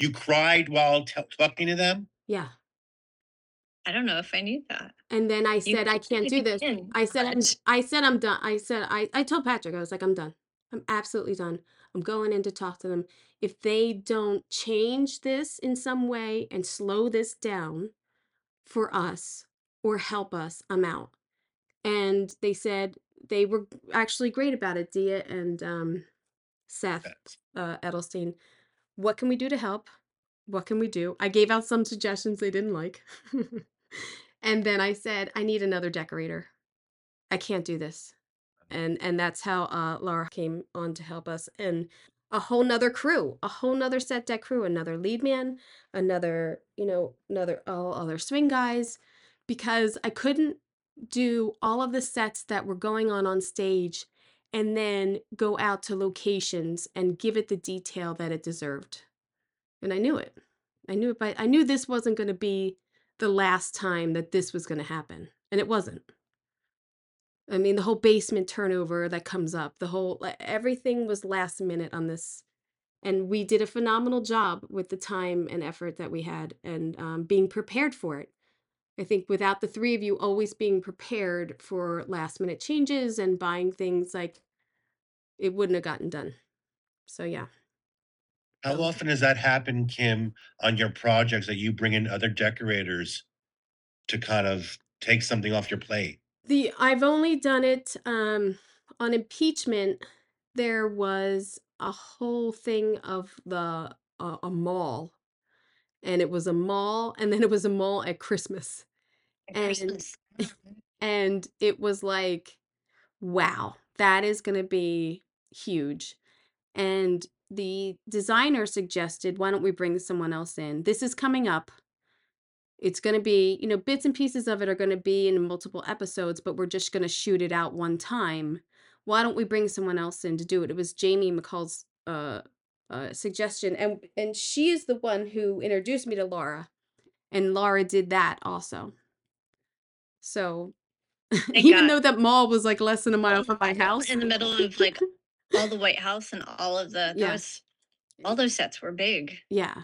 You cried while t- talking to them? Yeah. I don't know if I need that. And then I You said I can't do this. didn't, I said I'm but- I said I'm done. I said I I told Patrick I was like I'm done. I'm absolutely done. I'm going in to talk to them. If they don't change this in some way and slow this down for us or help us, I'm out. And they said they were actually great about it, Dia and um Seth uh Edelstein. What can we do to help? What can we do? I gave out some suggestions they didn't like. and then I said, I need another decorator. I can't do this. And and that's how uh Laura came on to help us. And a whole nother crew, a whole nother set dec crew, another lead man, another, you know, another all other swing guys, because I couldn't do all of the sets that were going on on stage and then go out to locations and give it the detail that it deserved. And I knew it. I knew it, but I knew this wasn't going to be the last time that this was going to happen. And it wasn't. I mean, the whole basement turnover that comes up, the whole everything was last minute on this. And we did a phenomenal job with the time and effort that we had and um, being prepared for it. I think without the three of you always being prepared for last minute changes and buying things, like it wouldn't have gotten done. So, yeah. How often does that happen, Kim, on your projects that you bring in other decorators to kind of take something off your plate? The I've only done it um on impeachment there was a whole thing of the uh, a mall and it was a mall and then it was a mall at Christmas. And Christmas. and it was like wow, that is going to be huge. And the designer suggested, why don't we bring someone else in? This is coming up. It's going to be, you know, bits and pieces of it are going to be in multiple episodes, but we're just going to shoot it out one time. Why don't we bring someone else in to do it? It was Jamie McCall's uh, uh, suggestion, and and she is the one who introduced me to Laura, and Laura did that also. So, Thank even God. though that mall was like less than a mile from my house, in the middle of like all the White House and all of the that Yeah. was all those sets were big. yeah.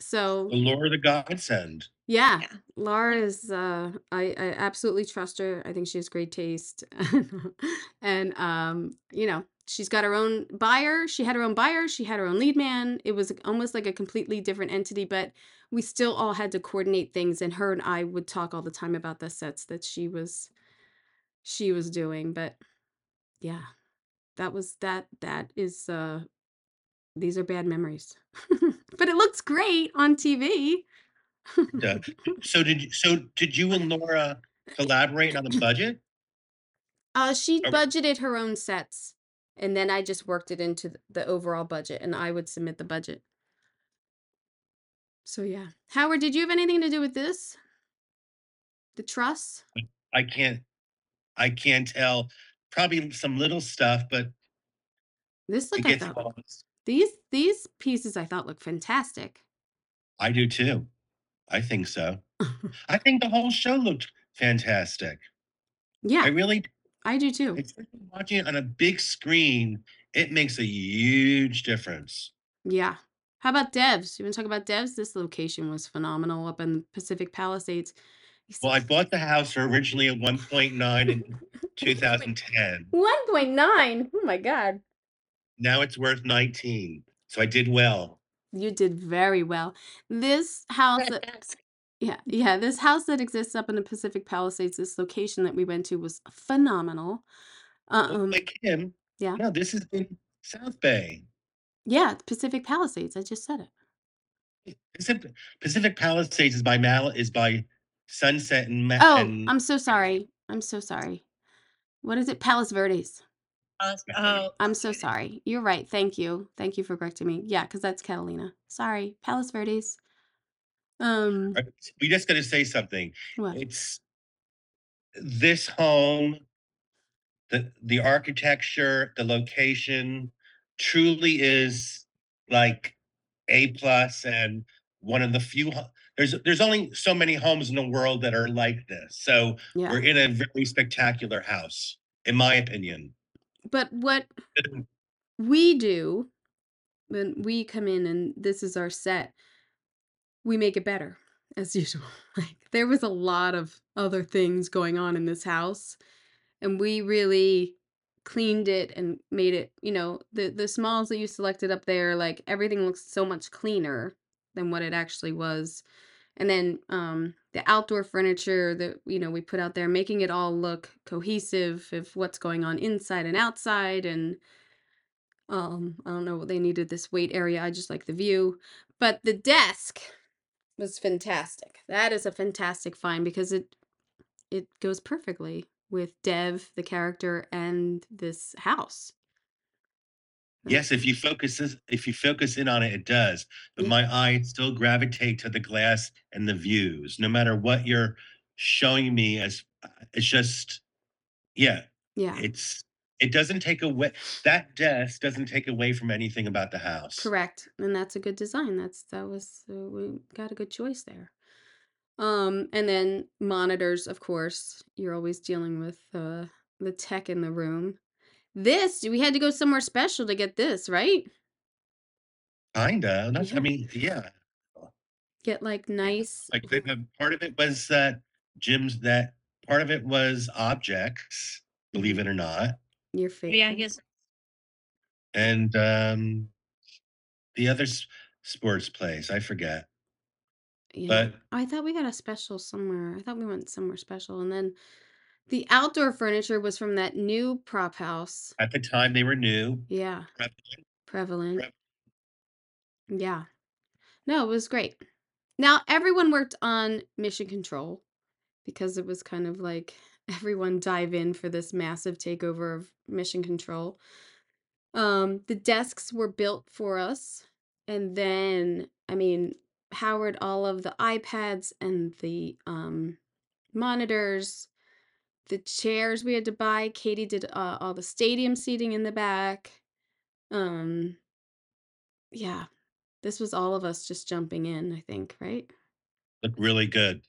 So The Lure the Godsend. Yeah, Yeah. Laura is uh I I absolutely trust her. I think she has great taste. And um, you know, she's got her own buyer. She had her own buyer, she had her own lead man. It was almost like a completely different entity, but we still all had to coordinate things and her and I would talk all the time about the sets that she was she was doing, but yeah. That was that that is uh these are bad memories. But it looks great on TV. Yeah. So did you, so did you and Laura collaborate on the budget? Uh, she budgeted her own sets, and then I just worked it into th- the overall budget, and I would submit the budget. So yeah, Howard, did you have anything to do with this? The truss? I can't I can't tell. Probably some little stuff, but This it look I gets thought lost. these these pieces I thought looked fantastic. I do too. I think so. I think the whole show looked fantastic. Yeah. I Yeah, really I do too. especially watching it on a big screen, it makes a huge difference. Yeah. How about Devs? You want to talk about Devs? This location was phenomenal up in Pacific Palisades. You Well, I see- bought the house for originally at 1.9 in 2010. 1.9. Oh my God. Now it's worth 19. So I did well. You did very well. This house that Yeah, yeah. This house that exists up in the Pacific Palisades, this location that we went to was phenomenal. Um, like him. yeah. No, this is in South Bay. yeah, it's Pacific Palisades. I just said it. Pacific, Pacific Palisades is by Mal is by Sunset and, Ma- Oh, and I'm so sorry. I'm so sorry. What is it? Palos Verdes. Oh, I'm so sorry. You're right. Thank you. Thank you for correcting me. Yeah, because that's Catalina. Sorry, Palos Verdes. Um, we just got to say something. what? It's this home, the the architecture, the location, truly is like a plus and one of the few. There's there's only so many homes in the world that are like this. So Yeah. we're in a very spectacular house, in my opinion. But what we do when we come in and this is our set, we make it better as usual. Like there was a lot of other things going on in this house and we really cleaned it and made it, you know, the the smalls that you selected up there, like everything looks so much cleaner than what it actually was. And then um the outdoor furniture that you know we put out there making it all look cohesive of what's going on inside and outside and um I don't know what they needed this weight area. I just like the view. But the desk was fantastic. That is a fantastic find because it it goes perfectly with Dev, the character, and this house. Yes, if you focus this, if you focus in on it, it does. But my eyes still gravitate to the glass and the views, no matter what you're showing me. As uh, it's just, yeah, Yeah. it's it doesn't take away that desk doesn't take away from anything about the house. Correct. And that's a good design. That's that was uh, we got a good choice there. Um and then monitors, of course. You're always dealing with uh the tech in the room. This, we had to go somewhere special to get this, right? Kinda. That's, Yeah. I mean, yeah. Get like nice Like the, the part of it was that Jim's that part of it was objects, believe it or not. Your favorite. Yeah, I guess And um the other s- sports plays, I forget. Yeah. But I thought we got a special somewhere. I thought we went somewhere special. And then the outdoor furniture was from that new prop house. at the time they were new. Yeah. prevalent. Prevalent. Prevalent. Yeah. No, it was great. Now, everyone worked on Mission Control because it was kind of like everyone dive in for this massive takeover of Mission Control. Um, the desks were built for us. And then, I mean, Howard, all of the iPads and the um, monitors, the chairs we had to buy. Katy did uh, all the stadium seating in the back. Um, yeah, this was all of us just jumping in, I think, right? Looked really good.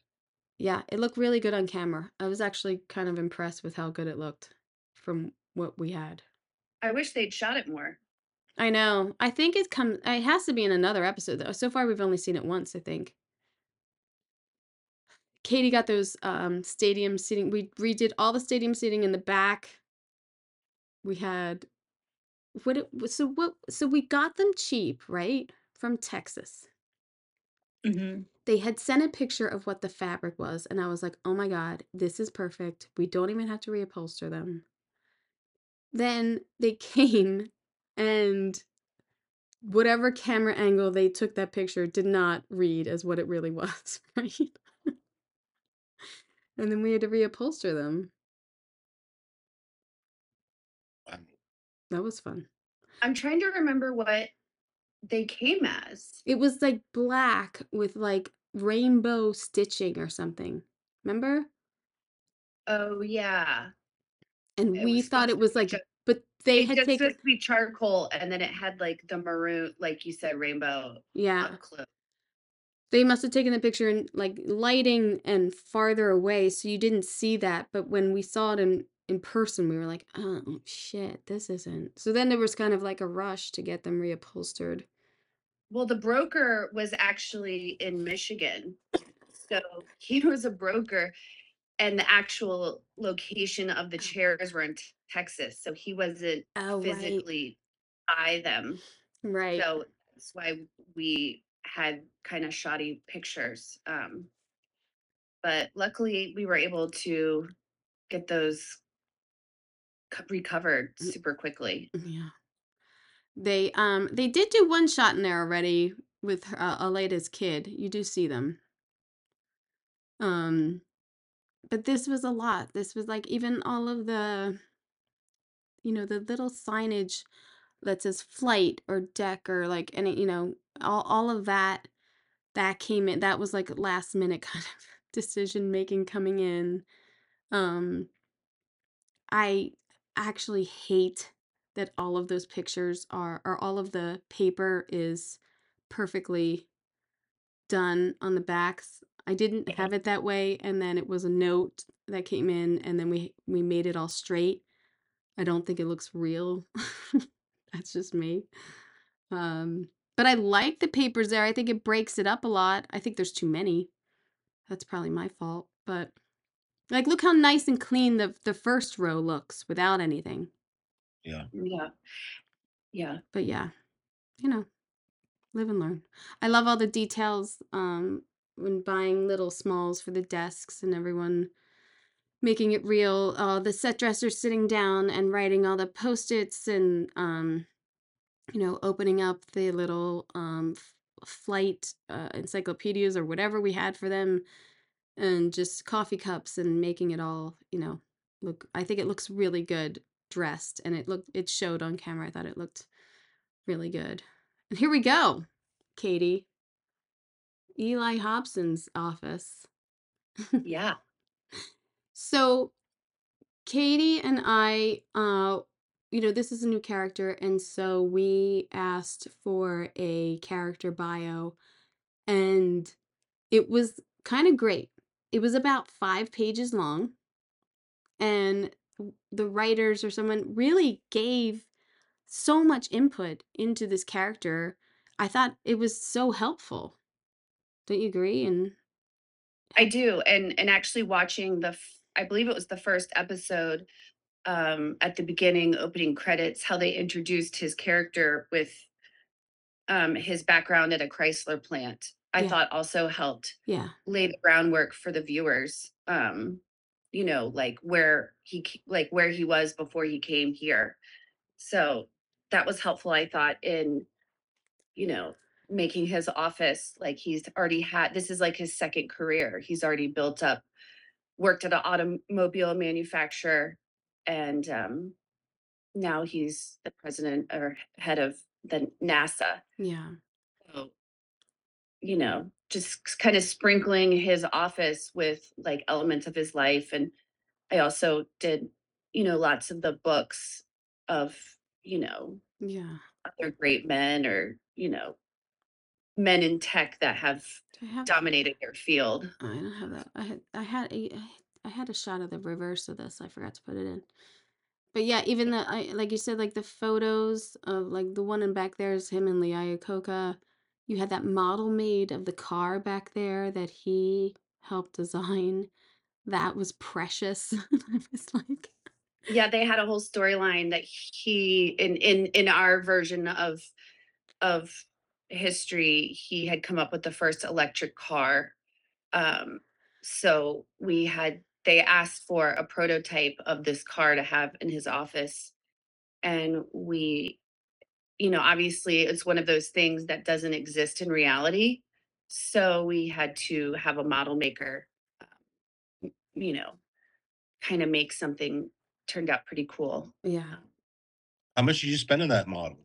Yeah, it looked really good on camera. I was actually kind of impressed with how good it looked from what we had. I wish they'd shot it more. I know. I think it comes. It has to be in another episode though. So far, we've only seen it once. I think. Katy got those um stadium seating. We redid all the stadium seating in the back. We had what? It, so what? So we got them cheap, right, from Texas. Mhm. They had sent a picture of what the fabric was, and I was like, "Oh my god, this is perfect. We don't even have to reupholster them." Then they came, and whatever camera angle they took that picture did not read as what it really was, right? and then we had to reupholster them. That was fun. I'm trying to remember what they came as. It was like black with like rainbow stitching or something. Remember? Oh yeah. And It we was thought supposed it to was be like, ju- but they It had just taken, supposed to be charcoal, and then it had like the maroon, like you said, rainbow yeah. up close. They must have taken the picture in like lighting and farther away, so you didn't see that. But when we saw it in in person, we were like, "Oh shit, this isn't." So then there was kind of like a rush to get them reupholstered. Well, the broker was actually in Michigan. So he was a broker, and the actual location of the chairs were in T- Texas. So he wasn't Oh, right, physically by them. right. So that's why we had kind of shoddy pictures. Um, but luckily, we were able to get those co- recovered Mm. super quickly. Yeah. They um they did do one shot in there already with uh, Aleida's kid. You do see them. Um, but this was a lot. This was like even all of the, you know, the little signage that says flight or deck or like any, you know, all all of that that came in. That was like last minute kind of decision making coming in. Um, I actually hate that all of those pictures are, or all of the paper is perfectly done on the backs. I didn't have it that way, and then it was a note that came in, and then we we made it all straight. I don't think it looks real. That's just me. Um, but I like the papers there. I think it breaks it up a lot. I think there's too many. That's probably my fault, but like look how nice and clean the the first row looks without anything. Yeah. Yeah. Yeah. But yeah, you know, live and learn. I love all the details um when buying little smalls for the desks and everyone making it real. Uh the set dresser sitting down and writing all the post-its and um you know, opening up the little um flight uh, encyclopedias or whatever we had for them and just coffee cups and making it all, you know, look I think it looks really good dressed and it looked it showed on camera. I thought it looked really good. And here we go. Katy. Eli Hobson's office. Yeah. So Katy and I, uh, you know, this is a new character, and so we asked for a character bio, and it was kind of great. It was about five pages long, and the writers or someone really gave so much input into this character. I thought it was so helpful. Don't you agree? And I do. And and actually watching the f- I believe it was the first episode um at the beginning opening credits how they introduced his character with um his background at a Chrysler plant. I Yeah. thought also helped yeah, lay the groundwork for the viewers. Um you know, like where he like where he was before he came here. So that was helpful I thought in you know, making his office like he's already had this is like his second career. He's already built up, worked at an automobile manufacturer, and um, now he's the president or head of the NASA. yeah, you know, just kind of sprinkling his office with like elements of his life. And I also did, you know, lots of the books of, you know, yeah. other great men or, you know, men in tech that have Do I have dominated their field. I don't have that. I had I had a I had a shot of the reverse of this. I forgot to put it in. But yeah, even the I like you said, like the photos of like the one in back there is him and Lee Iacocca. You had that model made of the car back there that he helped design. That was precious. I was like, Yeah, they had a whole storyline that he in in in our version of of history, he had come up with the first electric car. Um, so we had they asked for a prototype of this car to have in his office, and we, you know, obviously it's one of those things that doesn't exist in reality. So we had to have a model maker, um, you know, kind of make something turned out pretty cool. yeah. How much did you spend on that model?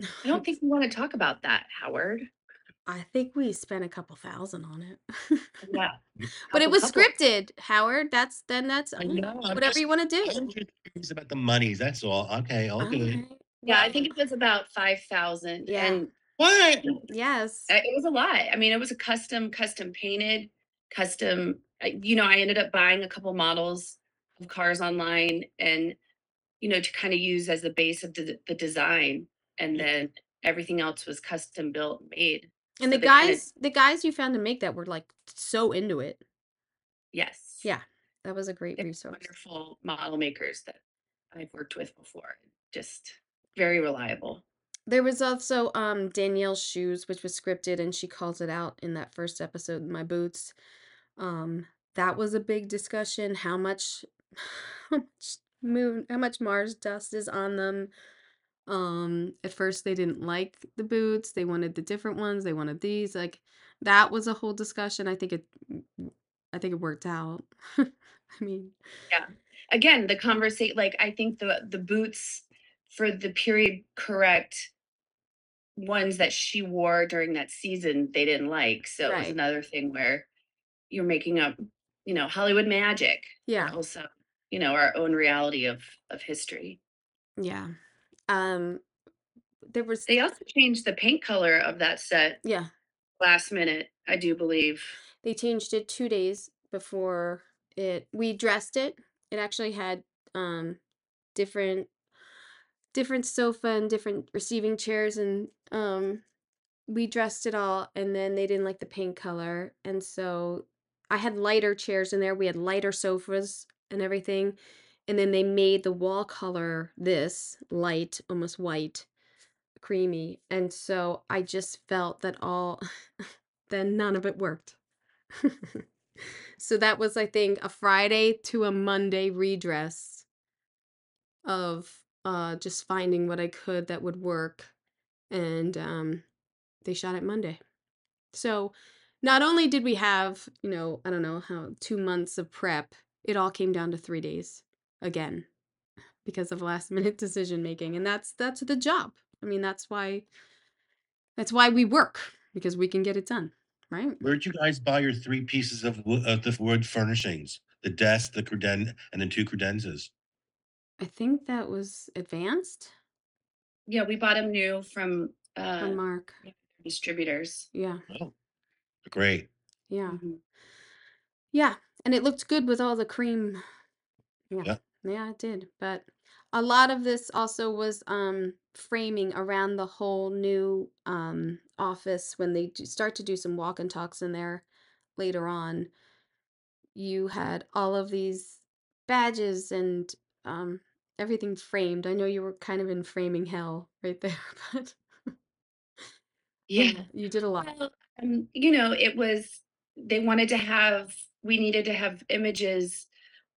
I don't think we want to talk about that, Howard. I think we spent a couple thousand on it. Yeah. But it Couple- was couple. scripted, Howard. That's then that's I know, I'm whatever just- you want to I do. just curious about the monies. That's all. Okay, all good. Alright. Yeah, I think it was about five thousand. Yeah. And What? yes. uh, it was a lot. I mean, it was a custom, custom painted, custom. You know, I ended up buying a couple models of cars online, and you know, to kind of use as the base of the, the design, and then everything else was custom built, and made. And So the they kinda- guys, the guys you found to make that were like so into it. Yes. Yeah, that was a great They're resource. wonderful model makers that I've worked with before. Just very reliable. There was also um Danielle's shoes, which was scripted, and she calls it out in that first episode. My boots. Um, that was a big discussion. How much, how much moon, how much Mars dust is on them. Um, at first they didn't like the boots. They wanted the different ones. They wanted these. Like that was a whole discussion. I think it, I think it worked out. I mean, yeah. again the conversation like i think the the boots for the period correct ones that she wore during that season they didn't like so it was Right. another thing where you're making up you know hollywood magic yeah. also you know our own reality of of history Yeah. Um there was they also changed the paint color of that set yeah, last minute i do believe they changed it 2 days before it we dressed it. It actually had um different different sofa and different receiving chairs and um we dressed it all and then they didn't like the paint color and so I had lighter chairs in there. We had lighter sofas and everything. And then they made the wall color this light, almost white, creamy. And so I just felt that all then none of it worked. so that was I think a Friday to a Monday redress of uh just finding what I could that would work and um they shot it Monday. So not only did we have, you know, I don't know how two months of prep, it all came down to three days again because of last minute decision making. And that's that's the job. I mean, that's why that's why we work, because we can get it done, right? Where'd you guys buy your three pieces of of the wood furnishings? The desk, the creden, and the two credenzas. I think that was advanced Yeah, we bought them new from uh on Mark. distributors. Yeah. Oh, great. Yeah. Mhm. Yeah, and it looked good with all the cream. Yeah. Yeah. Yeah, it did. But a lot of this also was um framing around the whole new um office when they do start to do some walk and talks in there later on. You had all of these badges and um everything framed. I know you were kind of in framing hell right there, but Yeah. you did a lot. Well, um, you know, it was they wanted to have we needed to have images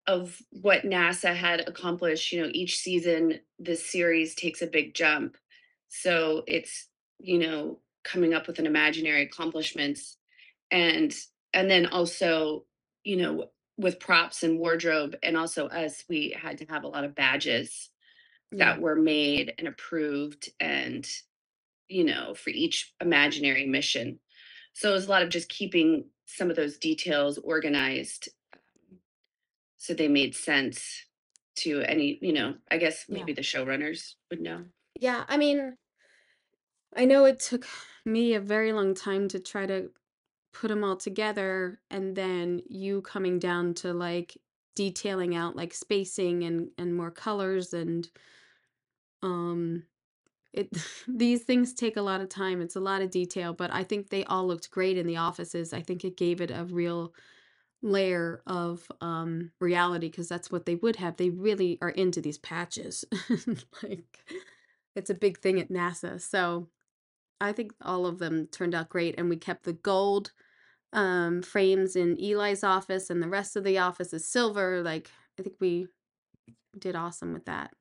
of what NASA had accomplished. You know, each season this series takes a big jump. So it's, you know, coming up with an imaginary accomplishments and and then also, you know, with props and wardrobe and also us, we had to have a lot of badges that were made and approved and you know, for each imaginary mission. So it was a lot of just keeping some of those details organized um, so they made sense to any, you know, I guess Yeah. maybe the showrunners would know. Yeah, I mean, I know it took me a very long time to try to put them all together, and then you coming down to like detailing out like spacing and and more colors and um it these things take a lot of time. It's a lot of detail, but I think they all looked great in the offices. I think it gave it a real layer of um reality because that's what they would have. They really are into these patches. Like it's a big thing at NASA. So I think all of them turned out great, and we kept the gold um, frames in Eli's office, and the rest of the office is silver. Like I think we did awesome with that.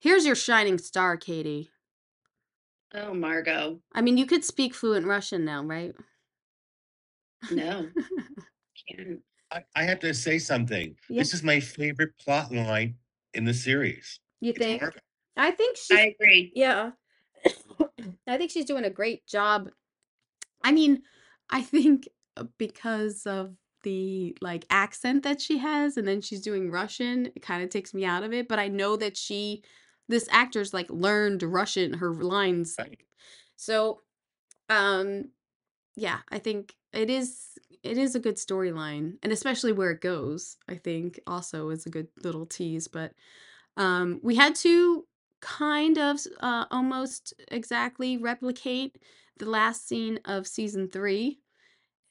Here's your shining star, Katy. Oh, Margot. I mean, you could speak fluent Russian now, right? No, can't. I, I have to say something. Yeah. This is my favorite plot line in the series. You It's think? Margot. I think she's I agree. Yeah. I think she's doing a great job. I mean, I think uh, because of the like accent that she has and then she's doing Russian, it kind of takes me out of it, but I know that she this actor's like learned Russian, her lines. Right. So, um yeah, I think it is it is a good storyline and especially where it goes, I think also is a good little tease, but um we had to kind of uh almost exactly replicate the last scene of season 3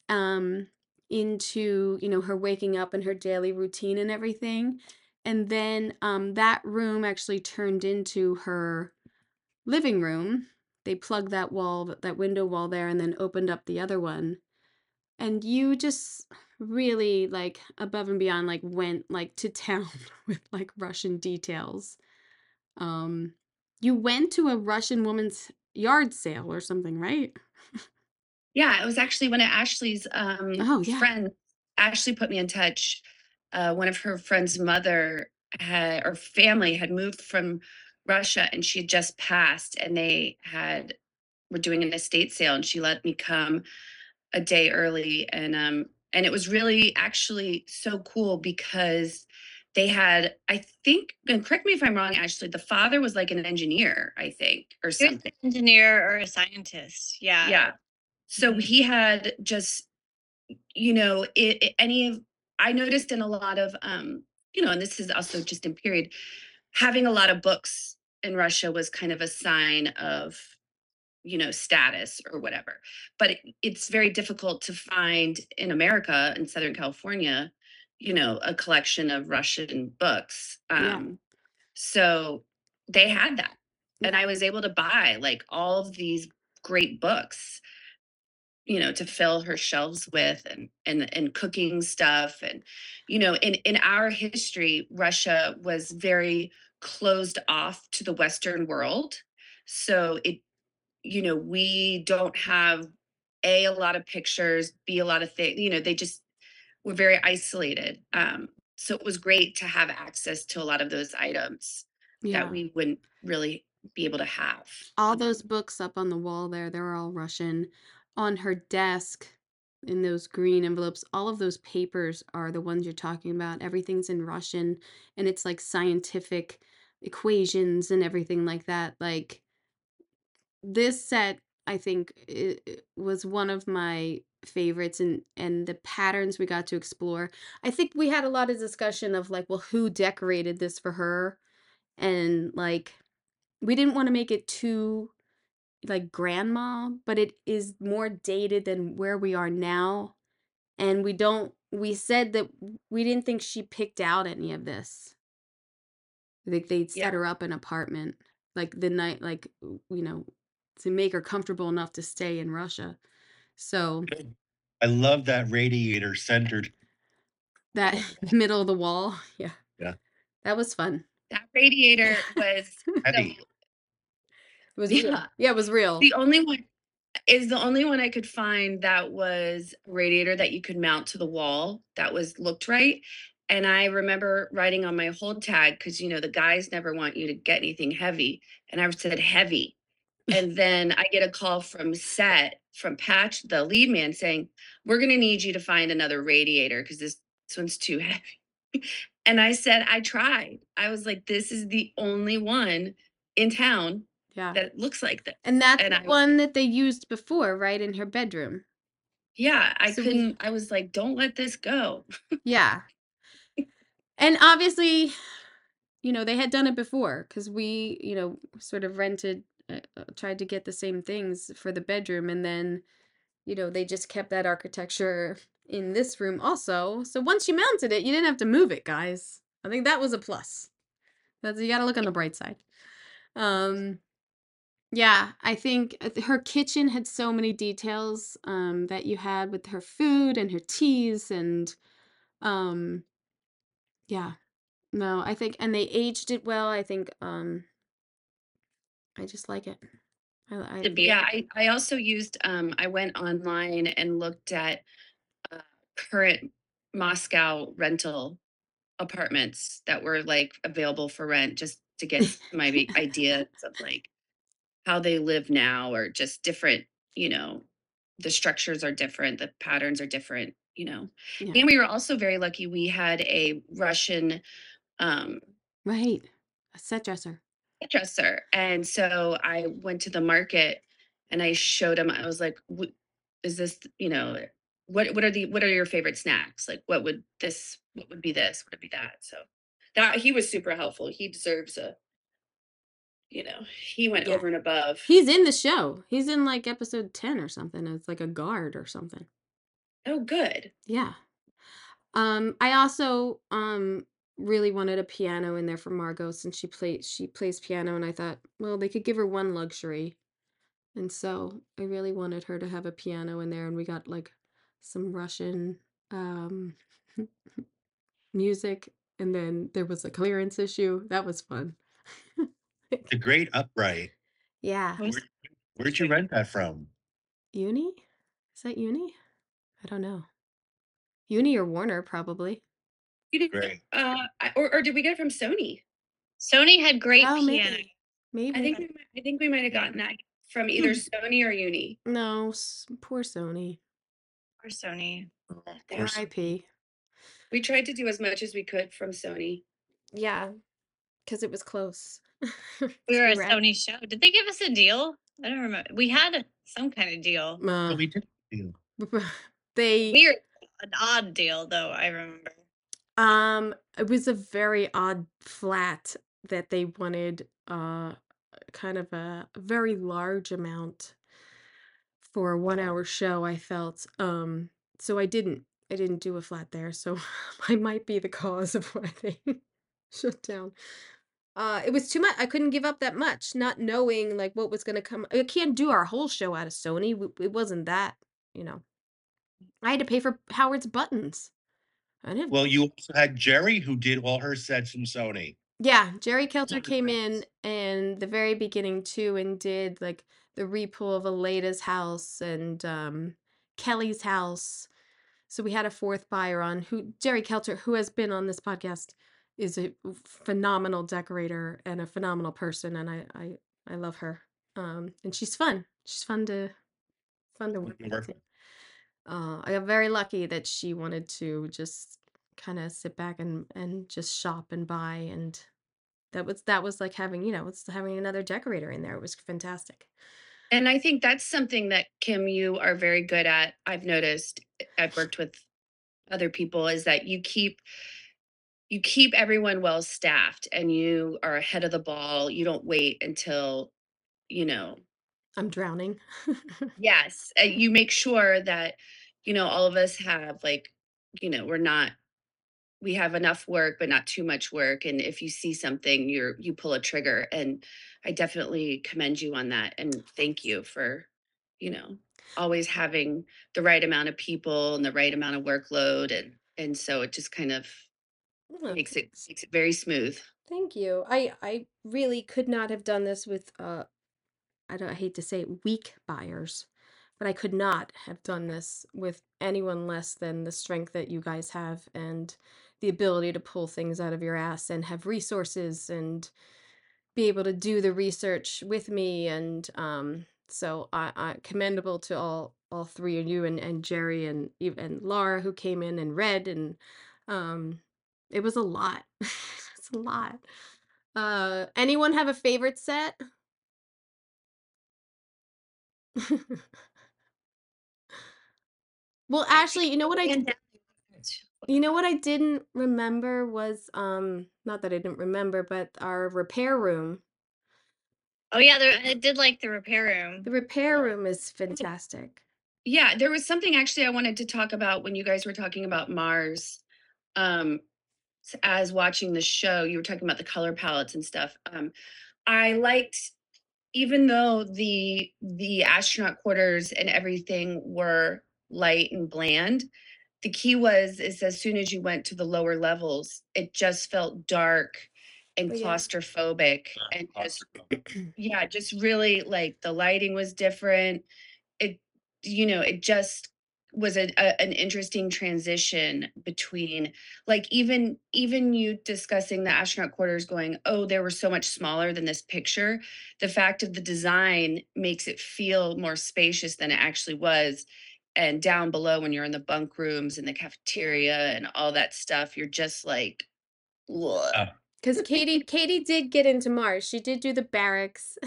um into, you know, her waking up and her daily routine and everything. And then um that room actually turned into her living room. They plugged that wall, that window wall there, and then opened up the other one. And you just really like above and beyond like went like to town with like Russian details. Um you went to a Russian woman's yard sale or something, right? Yeah, it was actually one of Ashley's um Oh, yeah. friends. Ashley put me in touch. Uh, one of her friend's mother had or family had moved from Russia and she had just passed and they had were doing an estate sale and she let me come a day early and um and it was really actually so cool because they had I think and correct me if I'm wrong actually, the father was like an engineer I think or He was something an engineer or a scientist. Yeah. yeah. So Mhm. he had just, you know, it, it- any of, I noticed in a lot of, um, you know, and this is also just in period, having a lot of books in Russia was kind of a sign of, you know, status or whatever. But it, it's very difficult to find in America, in Southern California, you know, a collection of Russian books. Yeah. Um, so they had that. And I was able to buy like all of these great books you know to fill her shelves with and and and cooking stuff and you know in in our history russia was very closed off to the western world so it you know we don't have a a lot of pictures, b a lot of things. You know, they just were very isolated. Um, so it was great to have access to a lot of those items Yeah. that we wouldn't really be able to have. all those books up on the wall there, they were all Russian. On her desk, in those green envelopes, all of those papers are the ones you're talking about. Everything's in Russian, and it's like scientific equations and everything like that. Like this set, I think, was one of my favorites, and and the patterns we got to explore. I think we had a lot of discussion of like, well, who decorated this for her, and like we didn't want to make it too like grandma, but it is more dated than where we are now. And we don't, we said that we didn't think she picked out any of this. Like they'd set Yeah. her up an apartment, like the night, like, you know, to make her comfortable enough to stay in Russia. So I love that radiator centered. that middle of the wall, yeah. Yeah. That was fun. That radiator was Heavy. It was real. Yeah. Yeah, it was real. the only one is the only one I could find that was a radiator that you could mount to the wall that was looked right. And I remember writing on my hold tag because you know the guys never want you to get anything heavy, and I said heavy. And then I get a call from set from Patch, the lead man, saying, We're gonna need you to find another radiator because this, this one's too heavy. and I said, I tried. I was like, this is the only one in town yeah. that looks like this. And that's and the I- one that they used before, right? In her bedroom. Yeah, I So we- couldn't, I was like, don't let this go. Yeah. And obviously, you know, they had done it before because we, you know, sort of rented, uh, uh, tried to get the same things for the bedroom. And then, you know, they just kept that architecture in this room also. So once you mounted it, you didn't have to move it, guys. I think that was a plus. That's, you got to look on the bright side. Um, yeah, I think uh, her kitchen had so many details um, that you had with her food and her teas and um, yeah. No, I think and they aged it well. I think um I just like it. I, I be- Yeah, I, I also used, um, I went online and looked at uh, current Moscow rental apartments that were like available for rent just to get my ideas of like how they live now or just different, you know, the structures are different, the patterns are different, you know. Yeah. And we were also very lucky we had a Russian um right. A set dresser. Dresser. And so I went to the market and I showed him, I was like, "Wh- is this, you know, what what are the what are your favorite snacks? Like what would this what would be this? What would be that? So that he was super helpful. He deserves a you know, he went Yeah. over and above. He's in the show. He's in like episode 10 or something. It's like a guard or something. oh good. Yeah. Um I also um really wanted a piano in there for Margot since she plays she plays piano and I thought, well, they could give her one luxury. And so I really wanted her to have a piano in there and we got like some Russian um music and then there was a clearance issue. That was fun. The great upright. yeah. Was- Where, where'd you rent that from? Uni? Is that Uni? I don't know. Uni or Warner probably. You did Great. uh I- or or did we get it from Sony? Sony had great oh, piano. maybe. Maybe. I think we might, I think we might have gotten that from either Sony or Uni. no, s- poor Sony. Or Sony. Of course. R.I.P. We tried to do as much as we could from Sony. Yeah, because it was close. We were a Rad. Sony show. Did they give us a deal? I don't remember. We had a, some kind of deal. Uh, we did. do. they Weird, an odd deal though. I remember. Um it was a very odd flat that they wanted uh kind of a very large amount for a one hour show i felt um so i didn't i didn't do a flat there so i might be the cause of why they shut down. Uh it was too much i couldn't give up that much not knowing like what was going to come i can't do our whole show out of sony it wasn't that you know. I had to pay for howard's buttons i didn't Well, you also had Jerry who did all her sets from Sony. Yeah, Jerry Kelter came in in the very beginning too and did like the repool of Aleida's house and um, Kelly's house. So we had a fourth buyer on who Jerry Kelter, who has been on this podcast, is a phenomenal decorator and a phenomenal person, and I I, I love her. Um, and she's fun. She's fun to fun to work with. Uh, I got very lucky that she wanted to just kind of sit back and and just shop and buy and that was that was like having you know it's having another decorator in there it was fantastic And I think that's something that Kim, you are very good at. I've noticed. I've worked with other people is that you keep you keep everyone well staffed and you are ahead of the ball. You don't wait until, you know, i'm drowning yes, uh, you make sure that, you know, all of us have like, you know, we're not we have enough work but not too much work and if you see something you're you pull a trigger and I definitely commend you on that and thank you for, you know, always having the right amount of people and the right amount of workload and and so it just kind of Oh, makes it thanks. makes it very smooth. thank you i i really could not have done this with uh i don't I hate to say it, weak buyers but i could not have done this with anyone less than the strength that you guys have and the ability to pull things out of your ass and have resources and be able to do the research with me and um so I, I commendable to all all three of you and and Jerry and and Laura who came in and read and um it was a lot. It's a lot. Uh anyone have a favorite set well Ashley, you know what I And you know what I didn't remember was um not that I didn't remember but our repair room Oh yeah, there, I did like the repair room. the repair room is fantastic Yeah, there was something actually I wanted to talk about when you guys were talking about Mars. Um s- as watching the show, you were talking about the color palettes and stuff. Um I liked even though the the astronaut quarters and everything were light and bland, the key was is as soon as you went to the lower levels, it just felt dark and Oh, yeah. claustrophobic and just yeah, just really like the lighting was different. It you know, it just was a, a an interesting transition between like even even you discussing the astronaut quarters going oh they were so much smaller than this picture the fact of the design makes it feel more spacious than it actually was and down below when you're in the bunk rooms and the cafeteria and all that stuff you're just like "Ugh." Uh, Because Katy Katy did get into Mars. She did do the barracks.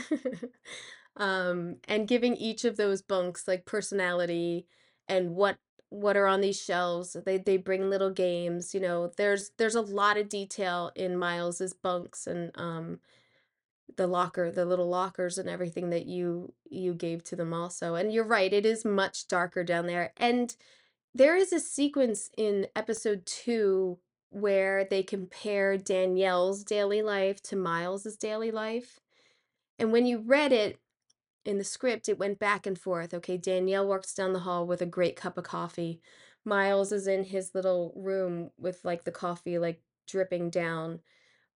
um, and giving each of those bunks like personality and what what are on these shelves. They they bring little games, you know. There's there's a lot of detail in Miles's bunks and um the locker, the little lockers and everything that you you gave to them also. And you're right, it is much darker down there. And there is a sequence in episode two where they compare Danielle's daily life to Miles's daily life. And when you read it in the script, it went back and forth. Okay, Danielle walks down the hall with a great cup of coffee. Miles is in his little room with like the coffee like dripping down.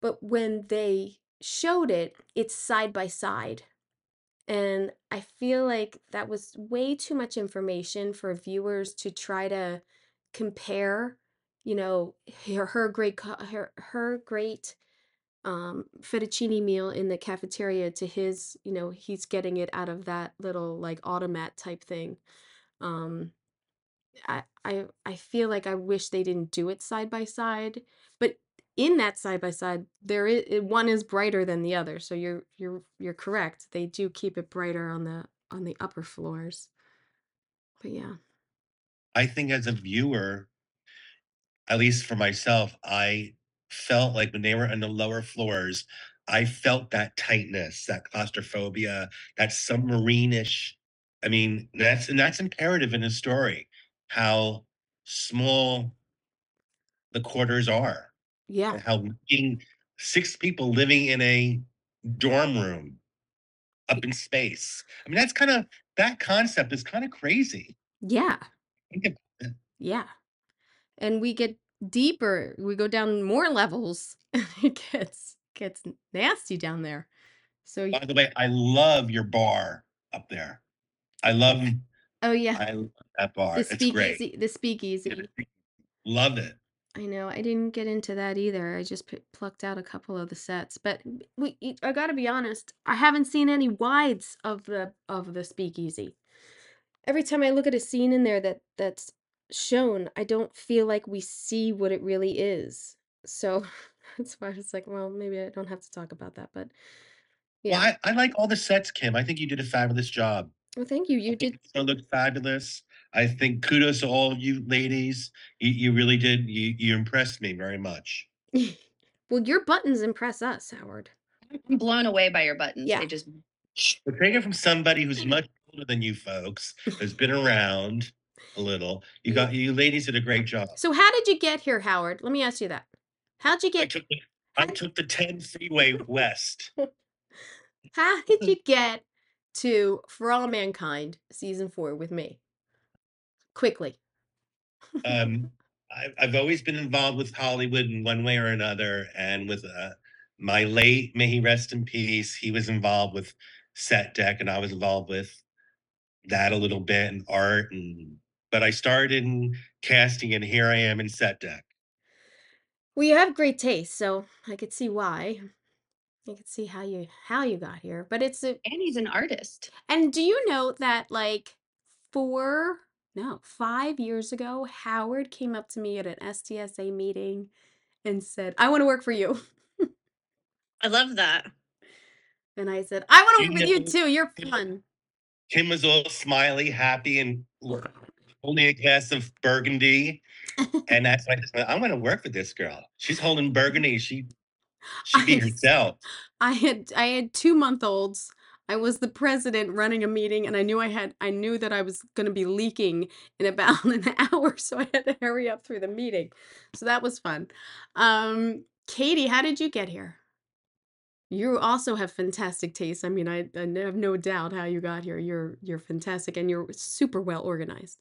But when they showed it, it's side by side. And I feel like that was way too much information for viewers to try to compare, you know, her, her great her her great um fettuccine meal in the cafeteria to his, you know, he's getting it out of that little like automat type thing. Um I I I feel like I wish they didn't do it side by side, but in that side by side, there is one is brighter than the other. So you're you're you're correct. They do keep it brighter on the on the upper floors. But yeah. I think as a viewer, at least for myself, I felt like when they were on the lower floors, I felt that tightness, that claustrophobia, that submarine-ish. I mean, that's and that's imperative in a story, how small the quarters are, Yeah. and how being six people living in a dorm room up in space. I mean, that's kind of that concept is kind of crazy. Yeah. Think about it. Yeah. And we get deeper. We go down more levels. and it gets gets nasty down there. So By the way, I love your bar up there. I love oh yeah, I love that bar. the It's great. speakeasy, the speakeasy. Love it. I know. I didn't get into that either. I just p- plucked out a couple of the sets, but we, y- I got to be honest. I haven't seen any wides of the of the speakeasy. Every time I look at a scene in there that that's shown, I don't feel like we see what it really is. So that's why I was like, well, maybe I don't have to talk about that. But Well, yeah. I, I like all the sets, Kim. I think you did a fabulous job. Well, thank you. You I think did. it still looked fabulous. I think kudos to all of you ladies. You, you really did. You, you impressed me very much. well, your buttons impress us, Howard. I'm blown away by your buttons. Yeah. They just But take it from somebody who's much older than you folks, has been around a little. You got you ladies did a great job. So how did you get here, Howard? Let me ask you that. How'd you I get? took the, I took the 10 freeway west. How did you get to For All Mankind season four with me? Quickly. Um, I, I've always been involved with Hollywood in one way or another, and with uh, my late, may he rest in peace, he was involved with set dec, and I was involved with that a little bit and art, and but I started in casting, and here I am in set dec. Well, you have great taste, so I could see why. I could see how you how you got here. But it's a and he's an artist. and do you know that like four no five years ago, Howard came up to me at an SDSA meeting and said, "I want to work for you." I love that. And I said, "I want to You work with you too. You're Kim- fun." Kim was all smiley, happy, and holding a glass of burgundy. And that's when I just went, I'm going to work with this girl. She's holding burgundy. She she be I- herself. I had I had two month olds. I was the president running a meeting and I knew I had I knew that I was going to be leaking in about an hour so I had to hurry up through the meeting. So that was fun. Um Katy, how did you get here? You also have fantastic taste. I mean, I, I have no doubt how you got here. You're you're fantastic and you're super well organized.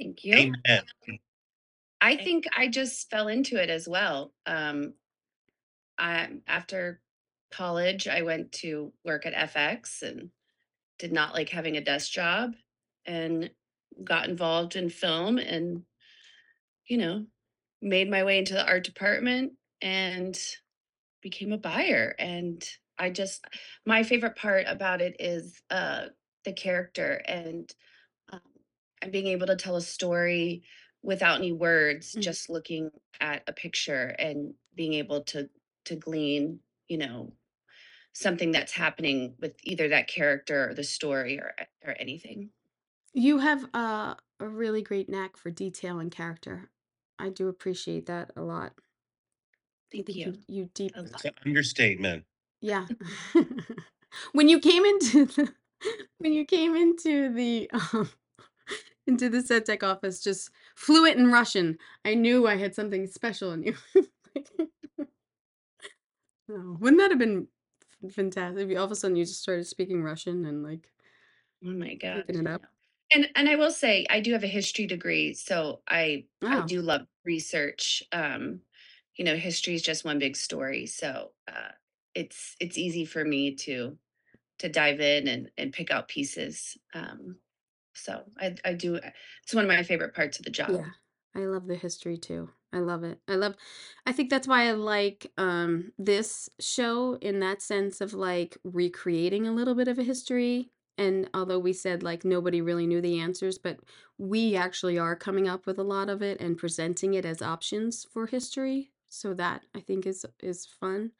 Thank you. Amen. I think I just fell into it as well. Um, I after college, I went to work at FX and did not like having a desk job, and got involved in film, and you know, made my way into the art department and became a buyer. And I just my favorite part about it is uh, the character and and being able to tell a story without any words Mhm. just looking at a picture and being able to to glean you know something that's happening with either that character or the story or or anything You have uh, a really great knack for detail and character. I do appreciate that a lot. I thank think you you you deep a lot. An understatement. Yeah. when you came into the when you came into the um into the set dec office just fluent in Russian, I knew I had something special in you. oh, wouldn't that have been f- fantastic? If you, all of a sudden you just started speaking Russian and like oh my god picking it up. and and i will say i do have a history degree so i i Wow. do love research um you know history is just one big story so uh it's it's easy for me to to dive in and and pick out pieces um so i i do it's one of my favorite parts of the job Yeah. I love the history too. I love it. I love I think that's why I like um this show in that sense of like recreating a little bit of a history. And although we said like nobody really knew the answers, but we actually are coming up with a lot of it and presenting it as options for history. So that I think is is fun.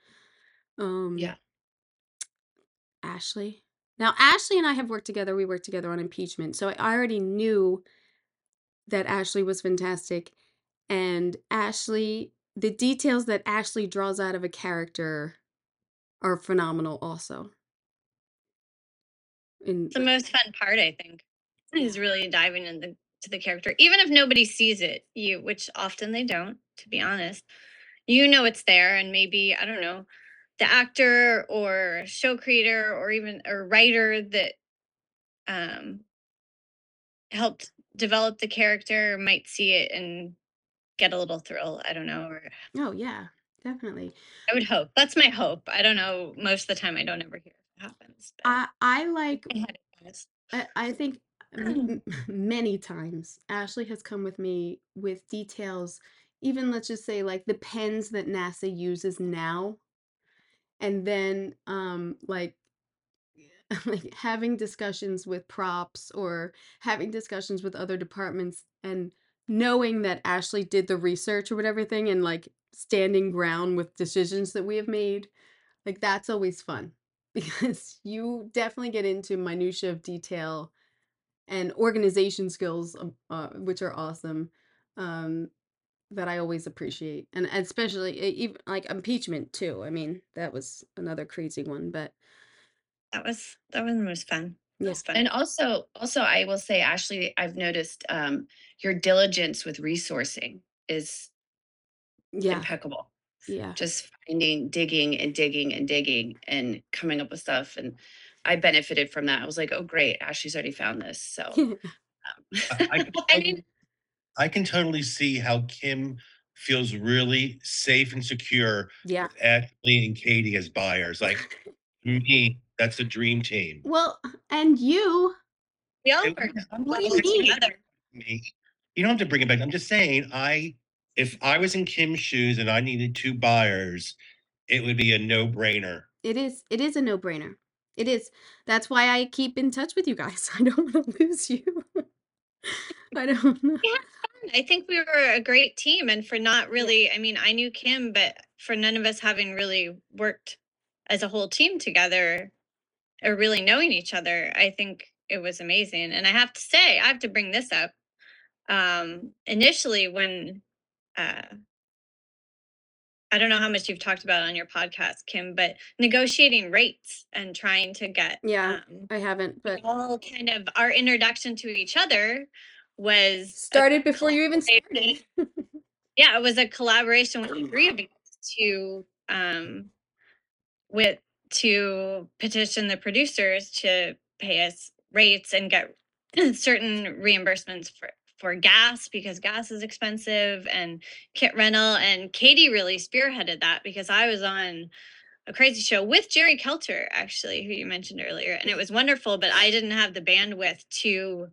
Um Yeah. Ashley. Now Ashley and I have worked together. We worked together on impeachment. So I already knew that Ashley was fantastic. And Ashley, the details that Ashley draws out of a character are phenomenal also. In the most fun part, I think, is really diving into to the character, even if nobody sees it. You, which often they don't, to be honest. You know it's there, and maybe I don't know, the actor or show creator or even a writer that um helped develop the character might see it and get a little thrill. I don't know, or oh yeah. definitely. I would hope. That's my hope. I don't know. Most of the time, I don't ever hear if it happens. but I I like I had it, guys. I, I think m- m- many times Ashley has come with me with details, even let's just say like the pens that NASA uses now, and then um like like having discussions with props or having discussions with other departments and knowing that Ashley did the research or whatever thing and like standing ground with decisions that we have made, like that's always fun because you definitely get into minutia of detail and organization skills, um, uh, which are awesome, um, that I always appreciate, and especially even like impeachment too. I mean, that was another crazy one, but That was that one was fun. That Yeah. was fun. And also, also, I will say, Ashley, I've noticed um, your diligence with resourcing is yeah, impeccable. yeah, Just finding, digging, and digging and digging, and coming up with stuff. And I benefited from that. I was like, oh, great, Ashley's already found this. So, um, I, I, I mean- I can totally see how Kim feels really safe and secure yeah. with Ashley and Katy as buyers. Like to me, that's a dream team. Well, and you, we all And- work What do you well mean? together. Me, you don't have to bring it back. I'm just saying, I if I was in Kim's shoes and I needed two buyers, it would be a no brainer. it is it is a no brainer. It is. That's why I keep in touch with you guys. I don't want to lose you. I don't know. I think we were a great team, and for not really, I mean, I knew Kim, but for none of us having really worked as a whole team together or really knowing each other, I think it was amazing. And I have to say, I have to bring this up. Um, initially, when uh, I don't know how much you've talked about on your podcast, Kim, but negotiating rates and trying to get Yeah, um, I haven't, but all kind of our introduction to each other was started before you even started. yeah, it was a collaboration with the three of you to um with to petition the producers to pay us rates and get certain reimbursements for for gas because gas is expensive and kit rental and Katy really spearheaded that because I was on a crazy show with Jerry Kelter actually who you mentioned earlier and it was wonderful but I didn't have the bandwidth to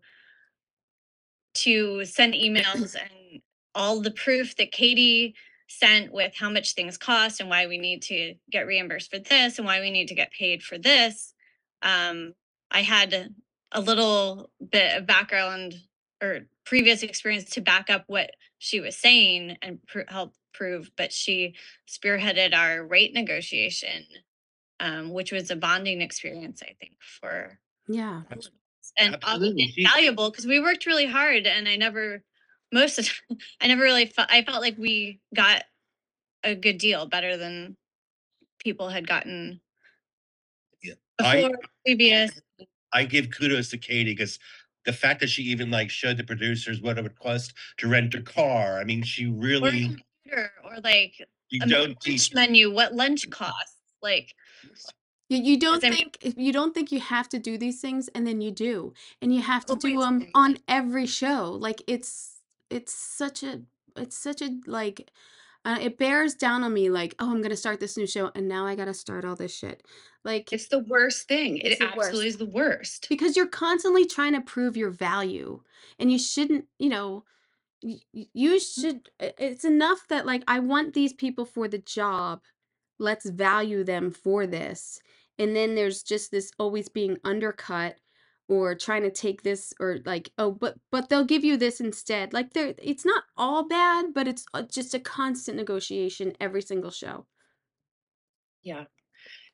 to send emails and all the proof that Katy sent with how much things cost and why we need to get reimbursed for this and why we need to get paid for this. Um, I had a little bit of background or previous experience to back up what she was saying and pr- help prove, but she spearheaded our rate negotiation, um, which was a bonding experience, I think, for Yeah. And valuable because we worked really hard and I never most of the time, I never really felt I felt like we got a good deal better than people had gotten Yeah, I- before previous I give kudos to Katy because the fact that she even like showed the producers what it would cost to rent a car. I mean, she or really computer or like you a don't lunch teach. menu, what lunch costs. Like You, you don't think you don't think you have to do these things and then you do and you have to do them on every show like it's it's such a it's such a like uh, it bears down on me like oh i'm gonna start this new show and now i gotta start all this shit like it's the worst thing. It's It the absolutely worst. is the worst. because you're constantly trying to prove your value and you shouldn't you know y- y- you should i- it's enough that like i want these people for the job let's value them for this and then there's just this always being undercut or trying to take this or like oh but but they'll give you this instead like there it's not all bad but it's uh, just a constant negotiation every single show Yeah.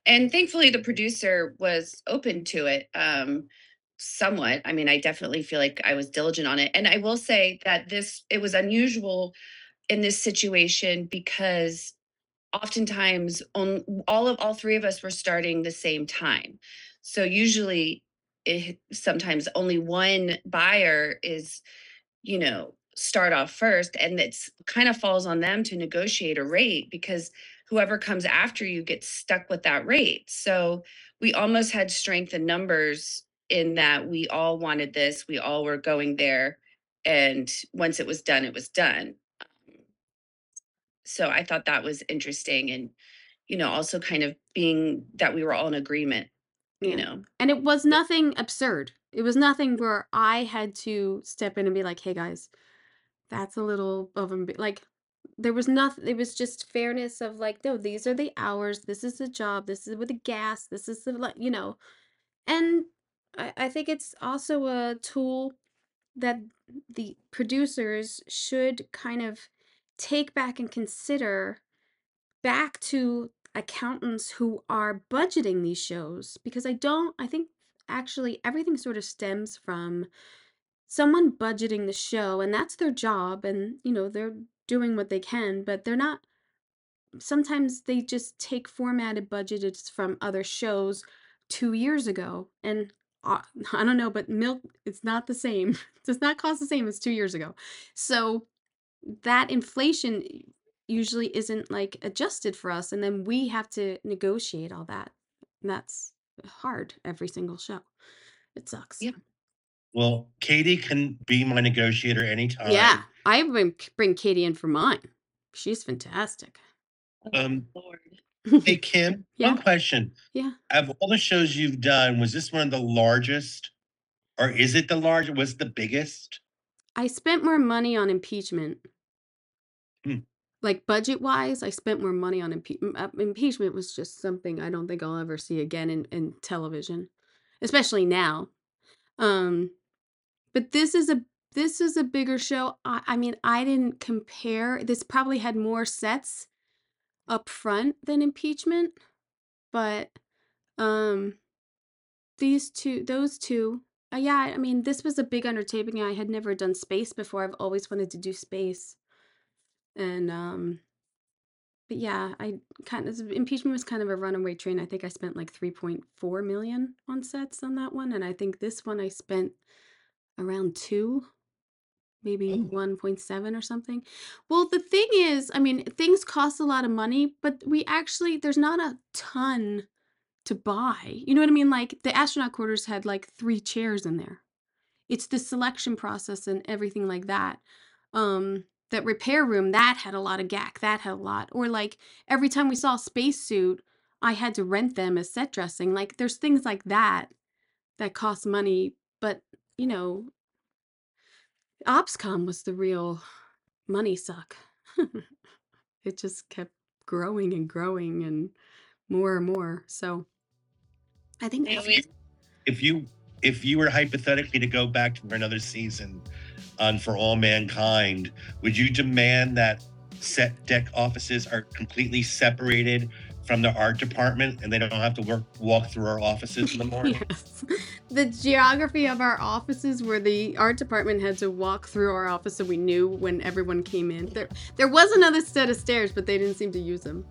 And thankfully the producer was open to it um somewhat. I mean, I definitely feel like I was diligent on it. And I will say that this it was unusual in this situation because oftentimes on all of all three of us were starting the same time. So usually it sometimes only one buyer is you know start off first and it's kind of falls on them to negotiate a rate because whoever comes after you gets stuck with that rate. So we almost had strength in numbers in that we all wanted this, we all were going there, and once it was done, it was done. So I thought that was interesting and you know, also kind of being that we were all in agreement, you Yeah. know. And it was nothing absurd. It was nothing mm-hmm. where I had to step in and be like, "Hey guys, that's a little of a like." There was nothing. It was just fairness of like, no, these are the hours. This is the job. This is with the gas. This is the like, you know. And I, I think it's also a tool that the producers should kind of take back and consider back to accountants who are budgeting these shows because I don't I think actually everything sort of stems from someone budgeting the show and that's their job and you know they're doing what they can but they're not sometimes they just take formatted budgets from other shows 2 years ago and I don't know but milk it's not the same it does not cost the same as 2 years ago. So that inflation usually isn't like adjusted for us and then we have to negotiate all that and that's hard every single show it sucks Yeah. Well, Katy can be my negotiator anytime. yeah i bring, bring katy in for mine she's fantastic Um, Lord. Hey, Kim, Yeah. one question. yeah Of all the shows you've done, was this one of the largest? Or is it the largest? Was it the biggest? I spent more money on impeachment. Hmm. like budget wise i spent more money on impe- uh, impeachment was just something i don't think i'll ever see again in, in television especially now. Um but this is a this is a bigger show. I, I mean i didn't compare this probably had more sets up front than impeachment but um these two those two uh, yeah i mean this was a big undertaking i had never done space before i've always wanted to do space and um but yeah i kind of impeachment was kind of a runaway train i think i spent like 3.4 million on sets on that one and i think this one i spent around two maybe Oh. 1.7 or something well the thing is i mean things cost a lot of money but we actually there's not a ton to buy you know what i mean? Like the astronaut quarters had like three chairs in there. It's the selection process and everything like that um that repair room that had a lot of gack that had a lot or like every time we saw a spacesuit i had to rent them as set dressing like there's things like that that cost money but you know opscom was the real money suck. It just kept growing and growing and more and more so i think Yeah, that's we- If you if you were hypothetically to go back for another season on For All Mankind, would you demand that set dec offices are completely separated from the art department and they don't have to work walk through our offices in the morning? Yes. The geography of our offices where the art department had to walk through our office so we knew when everyone came in. There there was another set of stairs, but they didn't seem to use them.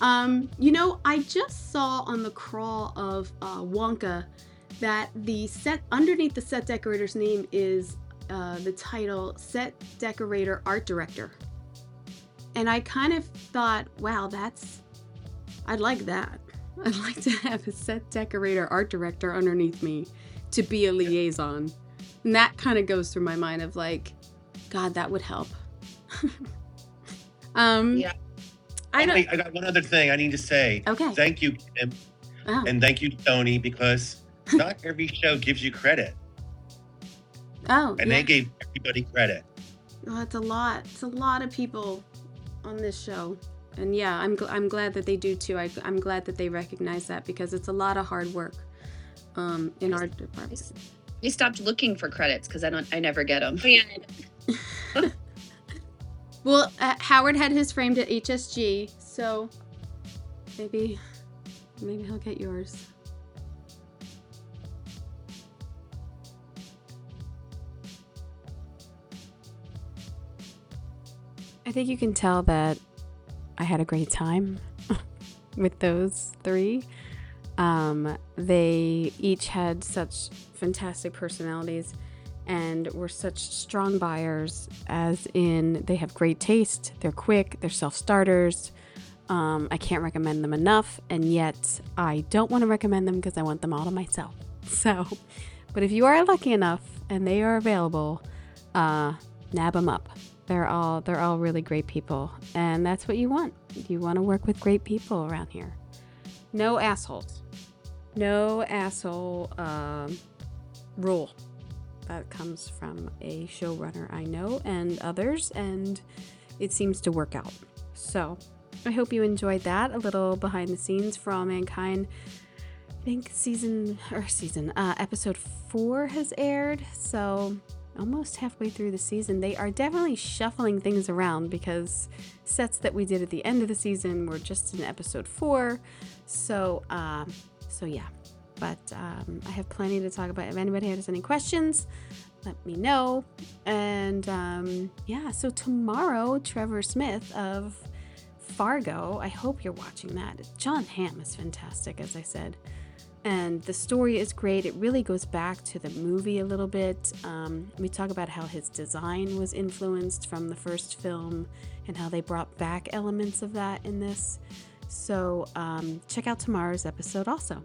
Um, you know, I just saw on the crawl of uh, Wonka that the set underneath the set decorator's name is uh, the title set decorator art director. And I kind of thought, wow, that's I'd like that. I'd like to have a set decorator art director underneath me to be a liaison. And that kind of goes through my mind of like, God, that would help. um Yeah. I don't Wait, I got one other thing I need to say. Okay. Thank you, Kim, oh, and thank you, Tony, because not every show gives you credit, oh and yeah. they gave everybody credit. Oh, it's a lot. It's a lot of people on this show. And yeah, I'm, gl- I'm glad that they do too. I, I'm glad that they recognize that because it's a lot of hard work um, in our department. We stopped looking for credits because I don't I never get them. Oh, yeah. Well, uh, Howard had his framed at HSG, so maybe maybe he'll get yours. I think you can tell that I had a great time with those three. Um, they each had such fantastic personalities and were such strong buyers, as in they have great taste, they're quick, they're self starters. Um, I can't recommend them enough, and yet I don't want to recommend them because I want them all to myself. So, but if you are lucky enough and they are available, uh, nab them up. They're all they're all really great people, and that's what you want. You want to work with great people around here. No assholes. No asshole um, rule. That comes from a showrunner I know and others, and it seems to work out. So I hope you enjoyed that. A little behind the scenes for All Mankind. I think season or season uh, episode four has aired, so almost halfway through the season. They are definitely shuffling things around because sets that we did at the end of the season were just in episode four. So, uh, so yeah. But um, I have plenty to talk about. If anybody has any questions, let me know. And um, yeah, so tomorrow, Trevor Smith of Fargo, I hope you're watching that. Jon Hamm is fantastic, as I said. And the story is great. It really goes back to the movie a little bit. Um, we talk about how his design was influenced from the first film and how they brought back elements of that in this. So um, check out tomorrow's episode also.